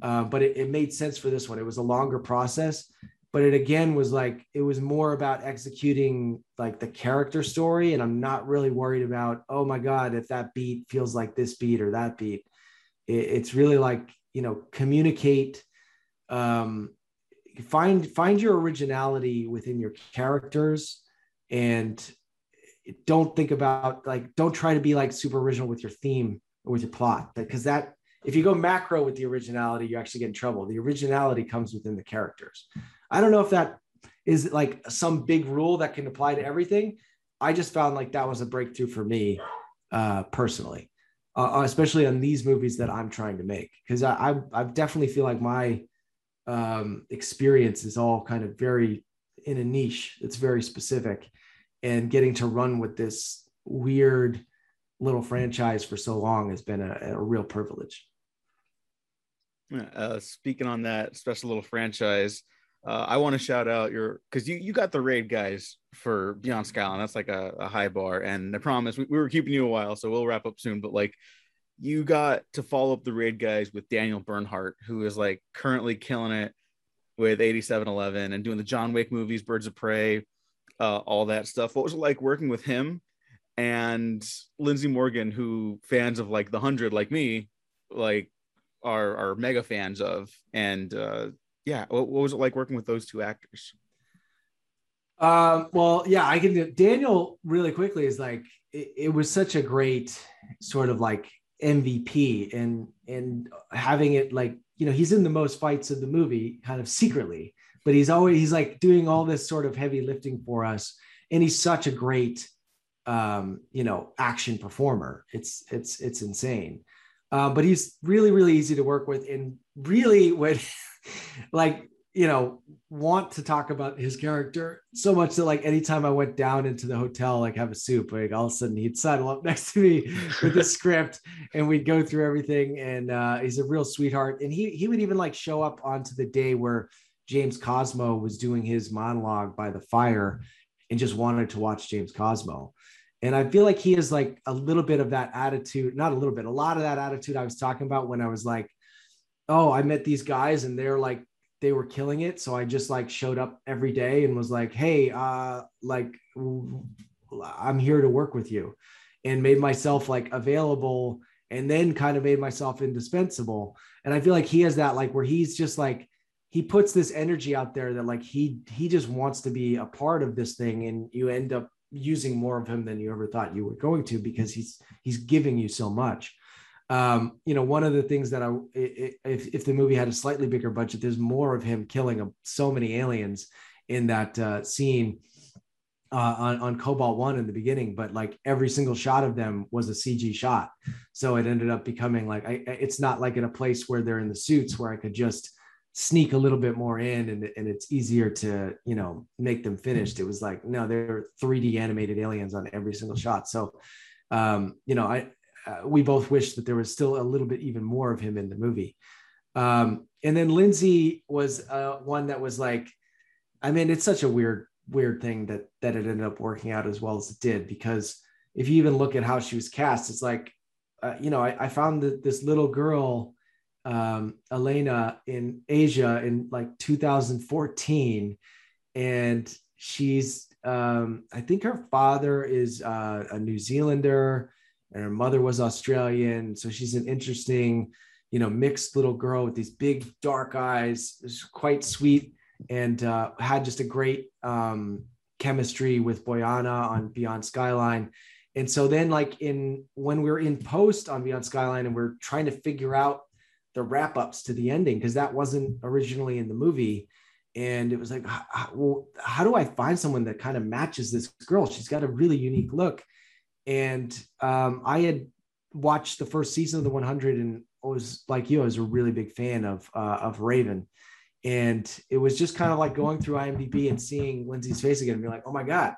Uh, but it, it made sense for this one. It was a longer process, but it again was like it was more about executing like the character story, and I'm not really worried about oh my god if that beat feels like this beat or that beat. It, it's really like you know communicate um, find find your originality within your characters and don't think about like don't try to be like super original with your theme or with your plot because that if you go macro with the originality you actually get in trouble the originality comes within the characters i don't know if that is like some big rule that can apply to everything i just found like that was a breakthrough for me uh personally uh, especially on these movies that i'm trying to make because I, I i definitely feel like my um, experience is all kind of very in a niche. It's very specific, and getting to run with this weird little franchise for so long has been a, a real privilege. Uh, speaking on that special little franchise, uh, I want to shout out your because you you got the raid guys for Beyond Skyline. That's like a, a high bar, and I promise we, we were keeping you a while, so we'll wrap up soon. But like you got to follow up the raid guys with Daniel Bernhardt, who is like currently killing it with 8711 and doing the John Wick movies, Birds of Prey, uh, all that stuff. What was it like working with him and Lindsey Morgan, who fans of like The Hundred, like me, like are are mega fans of? And uh, yeah, what, what was it like working with those two actors? Um, well, yeah, I can. Daniel really quickly is like it, it was such a great sort of like MVP and and having it like you know he's in the most fights of the movie kind of secretly but he's always he's like doing all this sort of heavy lifting for us and he's such a great um you know action performer it's it's it's insane uh, but he's really really easy to work with and really would like you know want to talk about his character so much that like anytime I went down into the hotel like have a soup like all of a sudden he'd sidle up next to me with the script and we'd go through everything. And uh, he's a real sweetheart. And he he would even like show up onto the day where James Cosmo was doing his monologue by the fire and just wanted to watch James Cosmo. And I feel like he is like a little bit of that attitude not a little bit a lot of that attitude I was talking about when I was like oh I met these guys and they're like they were killing it. So I just like showed up every day and was like, hey, uh, like I'm here to work with you and made myself like available and then kind of made myself indispensable. And I feel like he has that like where he's just like he puts this energy out there that like he he just wants to be a part of this thing and you end up using more of him than you ever thought you were going to because he's he's giving you so much um, you know, one of the things that I, if, if the movie had a slightly bigger budget, there's more of him killing so many aliens in that uh, scene uh, on, on Cobalt One in the beginning, but like every single shot of them was a CG shot. So it ended up becoming like, I, it's not like in a place where they're in the suits where I could just sneak a little bit more in and, and it's easier to, you know, make them finished. It was like, no, they're 3D animated aliens on every single shot. So, um, you know, I, uh, we both wish that there was still a little bit even more of him in the movie. Um, and then Lindsey was uh, one that was like, I mean, it's such a weird, weird thing that that it ended up working out as well as it did because if you even look at how she was cast, it's like, uh, you know, I, I found that this little girl, um, Elena, in Asia in like 2014, and she's, um, I think her father is uh, a New Zealander, and her mother was Australian, so she's an interesting, you know, mixed little girl with these big dark eyes, quite sweet, and uh, had just a great um, chemistry with Bojana on Beyond Skyline and so then, like in when we are in post on Beyond Skyline and we're trying to figure out the wrap ups to the ending because that wasn't originally in the movie, and it was like, well, how do I find someone that kind of matches this girl? She's got a really unique look, and um, I had watched the first season of the 100 and was like you, I was a really big fan of uh, of Raven. And it was just kind of like going through IMDb and seeing Lindsey's face again and be like, oh my God,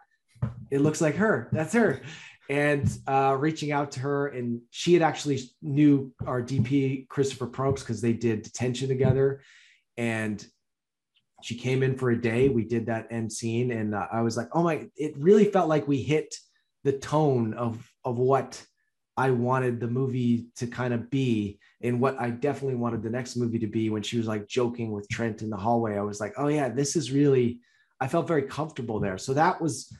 it looks like her. That's her and uh, reaching out to her. And she had actually knew our DP, Christopher Probst, because they did detention together. And she came in for a day. We did that end scene. And uh, I was like, oh my, it really felt like we hit the tone of, of what I wanted the movie to kind of be and what I definitely wanted the next movie to be when she was like joking with Trent in the hallway. I was like, oh yeah, this is really, I felt very comfortable there. So that was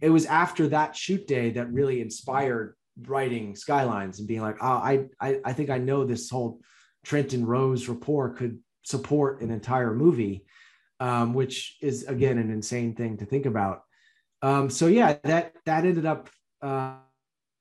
it was after that shoot day that really inspired writing skylines and being like oh i i, I think i know this whole Trent and rose rapport could support an entire movie um, which is again an insane thing to think about um, so yeah that that ended up uh,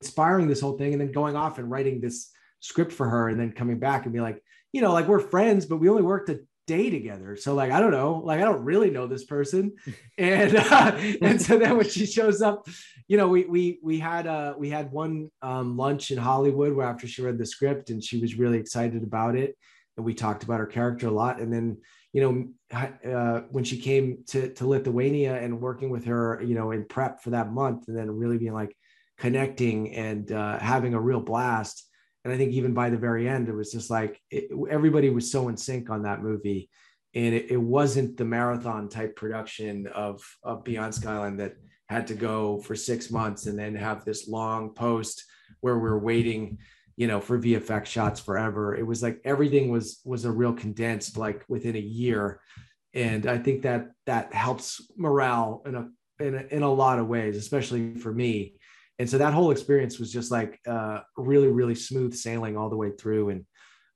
inspiring this whole thing and then going off and writing this script for her and then coming back and be like you know like we're friends but we only worked a day together. So like I don't know, like I don't really know this person, and uh, and so then when she shows up, you know, we we we had uh we had one um, lunch in Hollywood where after she read the script and she was really excited about it, and we talked about her character a lot, and then you know uh, when she came to to Lithuania and working with her, you know, in prep for that month, and then really being like connecting and uh, having a real blast. And I think even by the very end, it was just like it, everybody was so in sync on that movie, and it, it, wasn't the marathon type production of of Beyond Skyline that had to go for six months and then have this long post where we're waiting, you know, for VFX shots forever. It was like everything was was a real condensed, like within a year, and I think that that helps morale in a in a, in a lot of ways, especially for me. And so that whole experience was just like uh, really really smooth sailing all the way through. And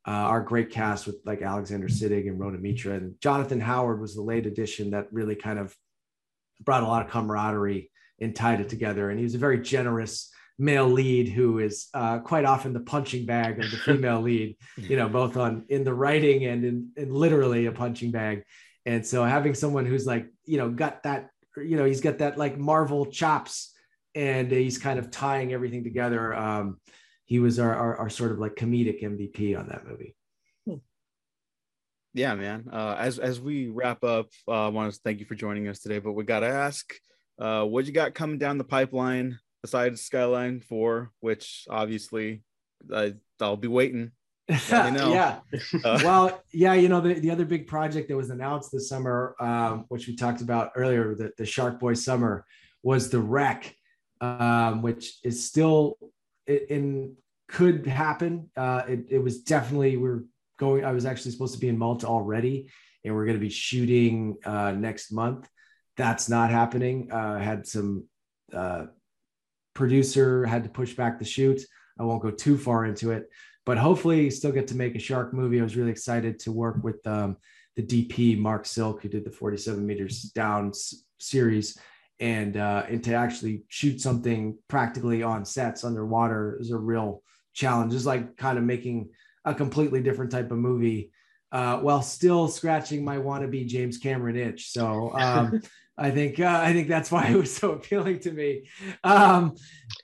uh, our great cast with like alexander siddig and rona mitra and jonathan howard was the late addition that really kind of brought a lot of camaraderie and tied it together. And he was a very generous male lead who is uh, quite often the punching bag of the female lead you know both on in the writing and in, in literally a punching bag and so having someone who's like you know got that you know he's got that like marvel chops and he's kind of tying everything together. Um, he was our, our, our sort of like comedic MVP on that movie. Yeah, man. Uh, as as we wrap up, uh, I want to thank you for joining us today. But we got to ask, uh, what you got coming down the pipeline besides Skyline Four, which obviously I, I'll be waiting. yeah. Uh, well, yeah, you know, the, the other big project that was announced this summer, um, which we talked about earlier, the, the Shark Boy Summer, was the wreck um, which is still in could happen. Uh, it, it was definitely we're going. I was actually supposed to be in Malta already, and we're going to be shooting uh, next month. That's not happening. Uh, had some uh, producer had to push back the shoot. I won't go too far into it, but hopefully still get to make a shark movie. I was really excited to work with um, the DP Mark Silk, who did the 47 meters down s- series and uh, and to actually shoot something practically on sets underwater is a real challenge. It's like kind of making a completely different type of movie uh, while still scratching my wannabe James Cameron itch. So um, I think uh, I think that's why it was so appealing to me. Um,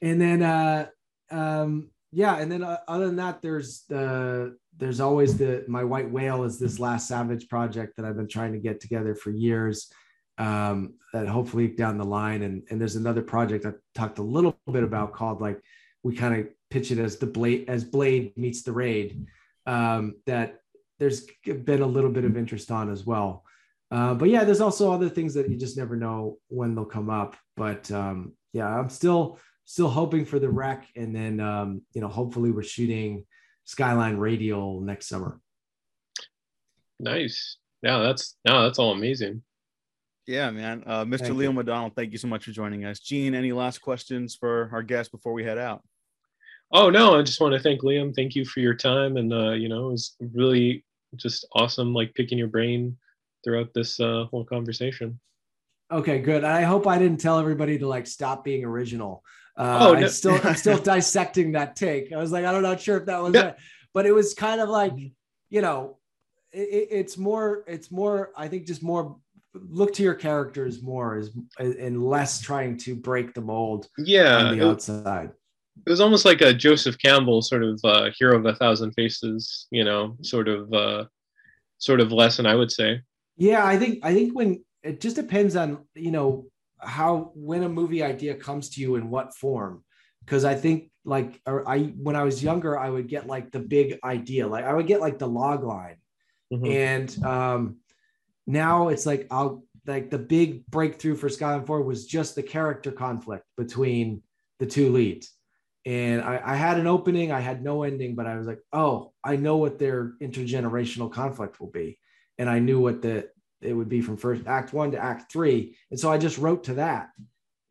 and then uh, um, yeah, and then uh, other than that, there's the there's always the my white whale is this last savage project that I've been trying to get together for years um, that hopefully down the line and and there's another project I talked a little bit about called like we kind of pitch it as the blade as Blade meets the Raid. Um, that there's been a little bit of interest on as well. Uh, but yeah, there's also other things that you just never know when they'll come up. But um, yeah, I'm still still hoping for the wreck, and then um, you know, hopefully we're shooting Skyline Radial next summer. Nice. Yeah, that's no, that's all amazing. Yeah, man. Uh, Mr. Thank Liam McDonald, thank you so much for joining us. Gene, any last questions for our guest before we head out? Oh no, I just want to thank Liam. Thank you for your time, and uh, you know, it was really just awesome, like picking your brain throughout this uh, whole conversation. Okay, good. I hope I didn't tell everybody to like stop being original. Uh, oh, no. I'm still I'm still dissecting that take. I was like, I'm not know, sure if that was it, but it was kind of like, you know, it, it's more it's more I think just more look to your characters more is and less trying to break the mold. Yeah, on the outside. It was almost like a Joseph Campbell sort of uh, hero of a thousand faces, you know, sort of uh, sort of lesson, I would say. Yeah, I think I think when it just depends on you know how when a movie idea comes to you in what form because i think like i when i was younger i would get like the big idea like i would get like the log line mm-hmm. and um now it's like i'll like the big breakthrough for skyline 4 was just the character conflict between the two leads and I, I had an opening i had no ending but i was like oh i know what their intergenerational conflict will be and i knew what the it would be from first act one to act three. And so I just wrote to that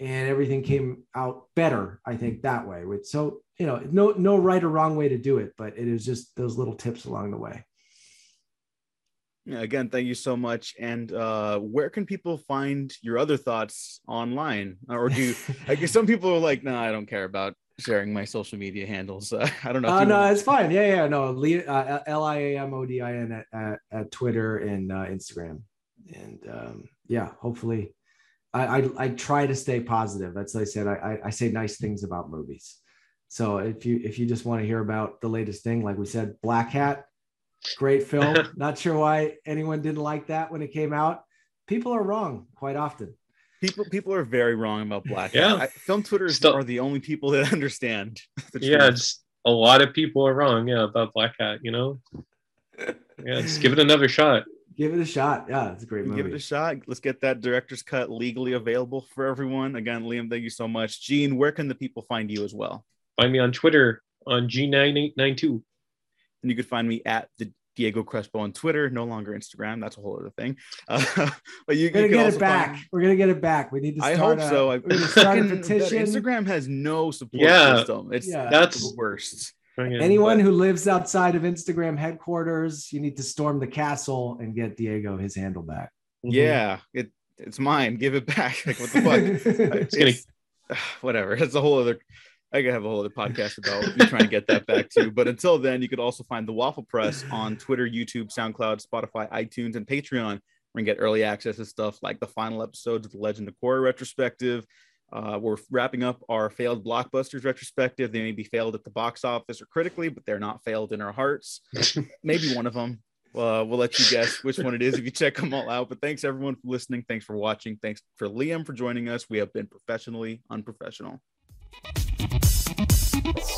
and everything came out better, I think that way. So, you know, no, no right or wrong way to do it, but it is just those little tips along the way. Again, thank you so much. And uh, where can people find your other thoughts online? Or do I guess some people are like, no, nah, I don't care about sharing my social media handles. Uh, I don't know. Uh, no, it's fine. Yeah, yeah, no. Uh, L I A M O D I N at, at Twitter and uh, Instagram and um, yeah, hopefully, I, I, I try to stay positive. That's like I said. I, I say nice things about movies. So if you if you just want to hear about the latest thing, like we said, Black Hat, great film. Not sure why anyone didn't like that when it came out. People are wrong quite often. People people are very wrong about Black Hat. Yeah. I, film Twitter Still, are the only people that understand. yeah, just a lot of people are wrong. Yeah, about Black Hat. You know. Yeah, just give it another shot give it a shot. Yeah, it's a great movie. Give it a shot. Let's get that director's cut legally available for everyone. Again, Liam, thank you so much. Gene, where can the people find you as well? Find me on Twitter on G9892. And you can find me at the Diego Crespo on Twitter, no longer Instagram. That's a whole other thing. Uh, but you, are gonna get it back. Find... We're gonna get it back. We need to. I hope a, so. We're gonna start a petition. Instagram has no support yeah, system. It's yeah. that's the worst. Anyone who lives outside of Instagram headquarters, you need to storm the castle and get Diego his handle back. Mm-hmm. Yeah, it it's mine. Give it back. Like what the fuck? it's, it's, whatever. It's a whole other. I could have a whole other podcast about me trying to get that back too. But until then, you could also find the Waffle Press on Twitter, YouTube, SoundCloud, Spotify, iTunes, and Patreon. We can get early access to stuff like the final episodes of the Legend of Korra retrospective, uh, we're wrapping up our failed blockbusters retrospective. They may be failed at the box office or critically, but they're not failed in our hearts. Maybe one of them. Uh, we'll let you guess which one it is if you check them all out. But thanks everyone for listening. Thanks for watching. Thanks for Liam for joining us. We have been professionally unprofessional. Yes.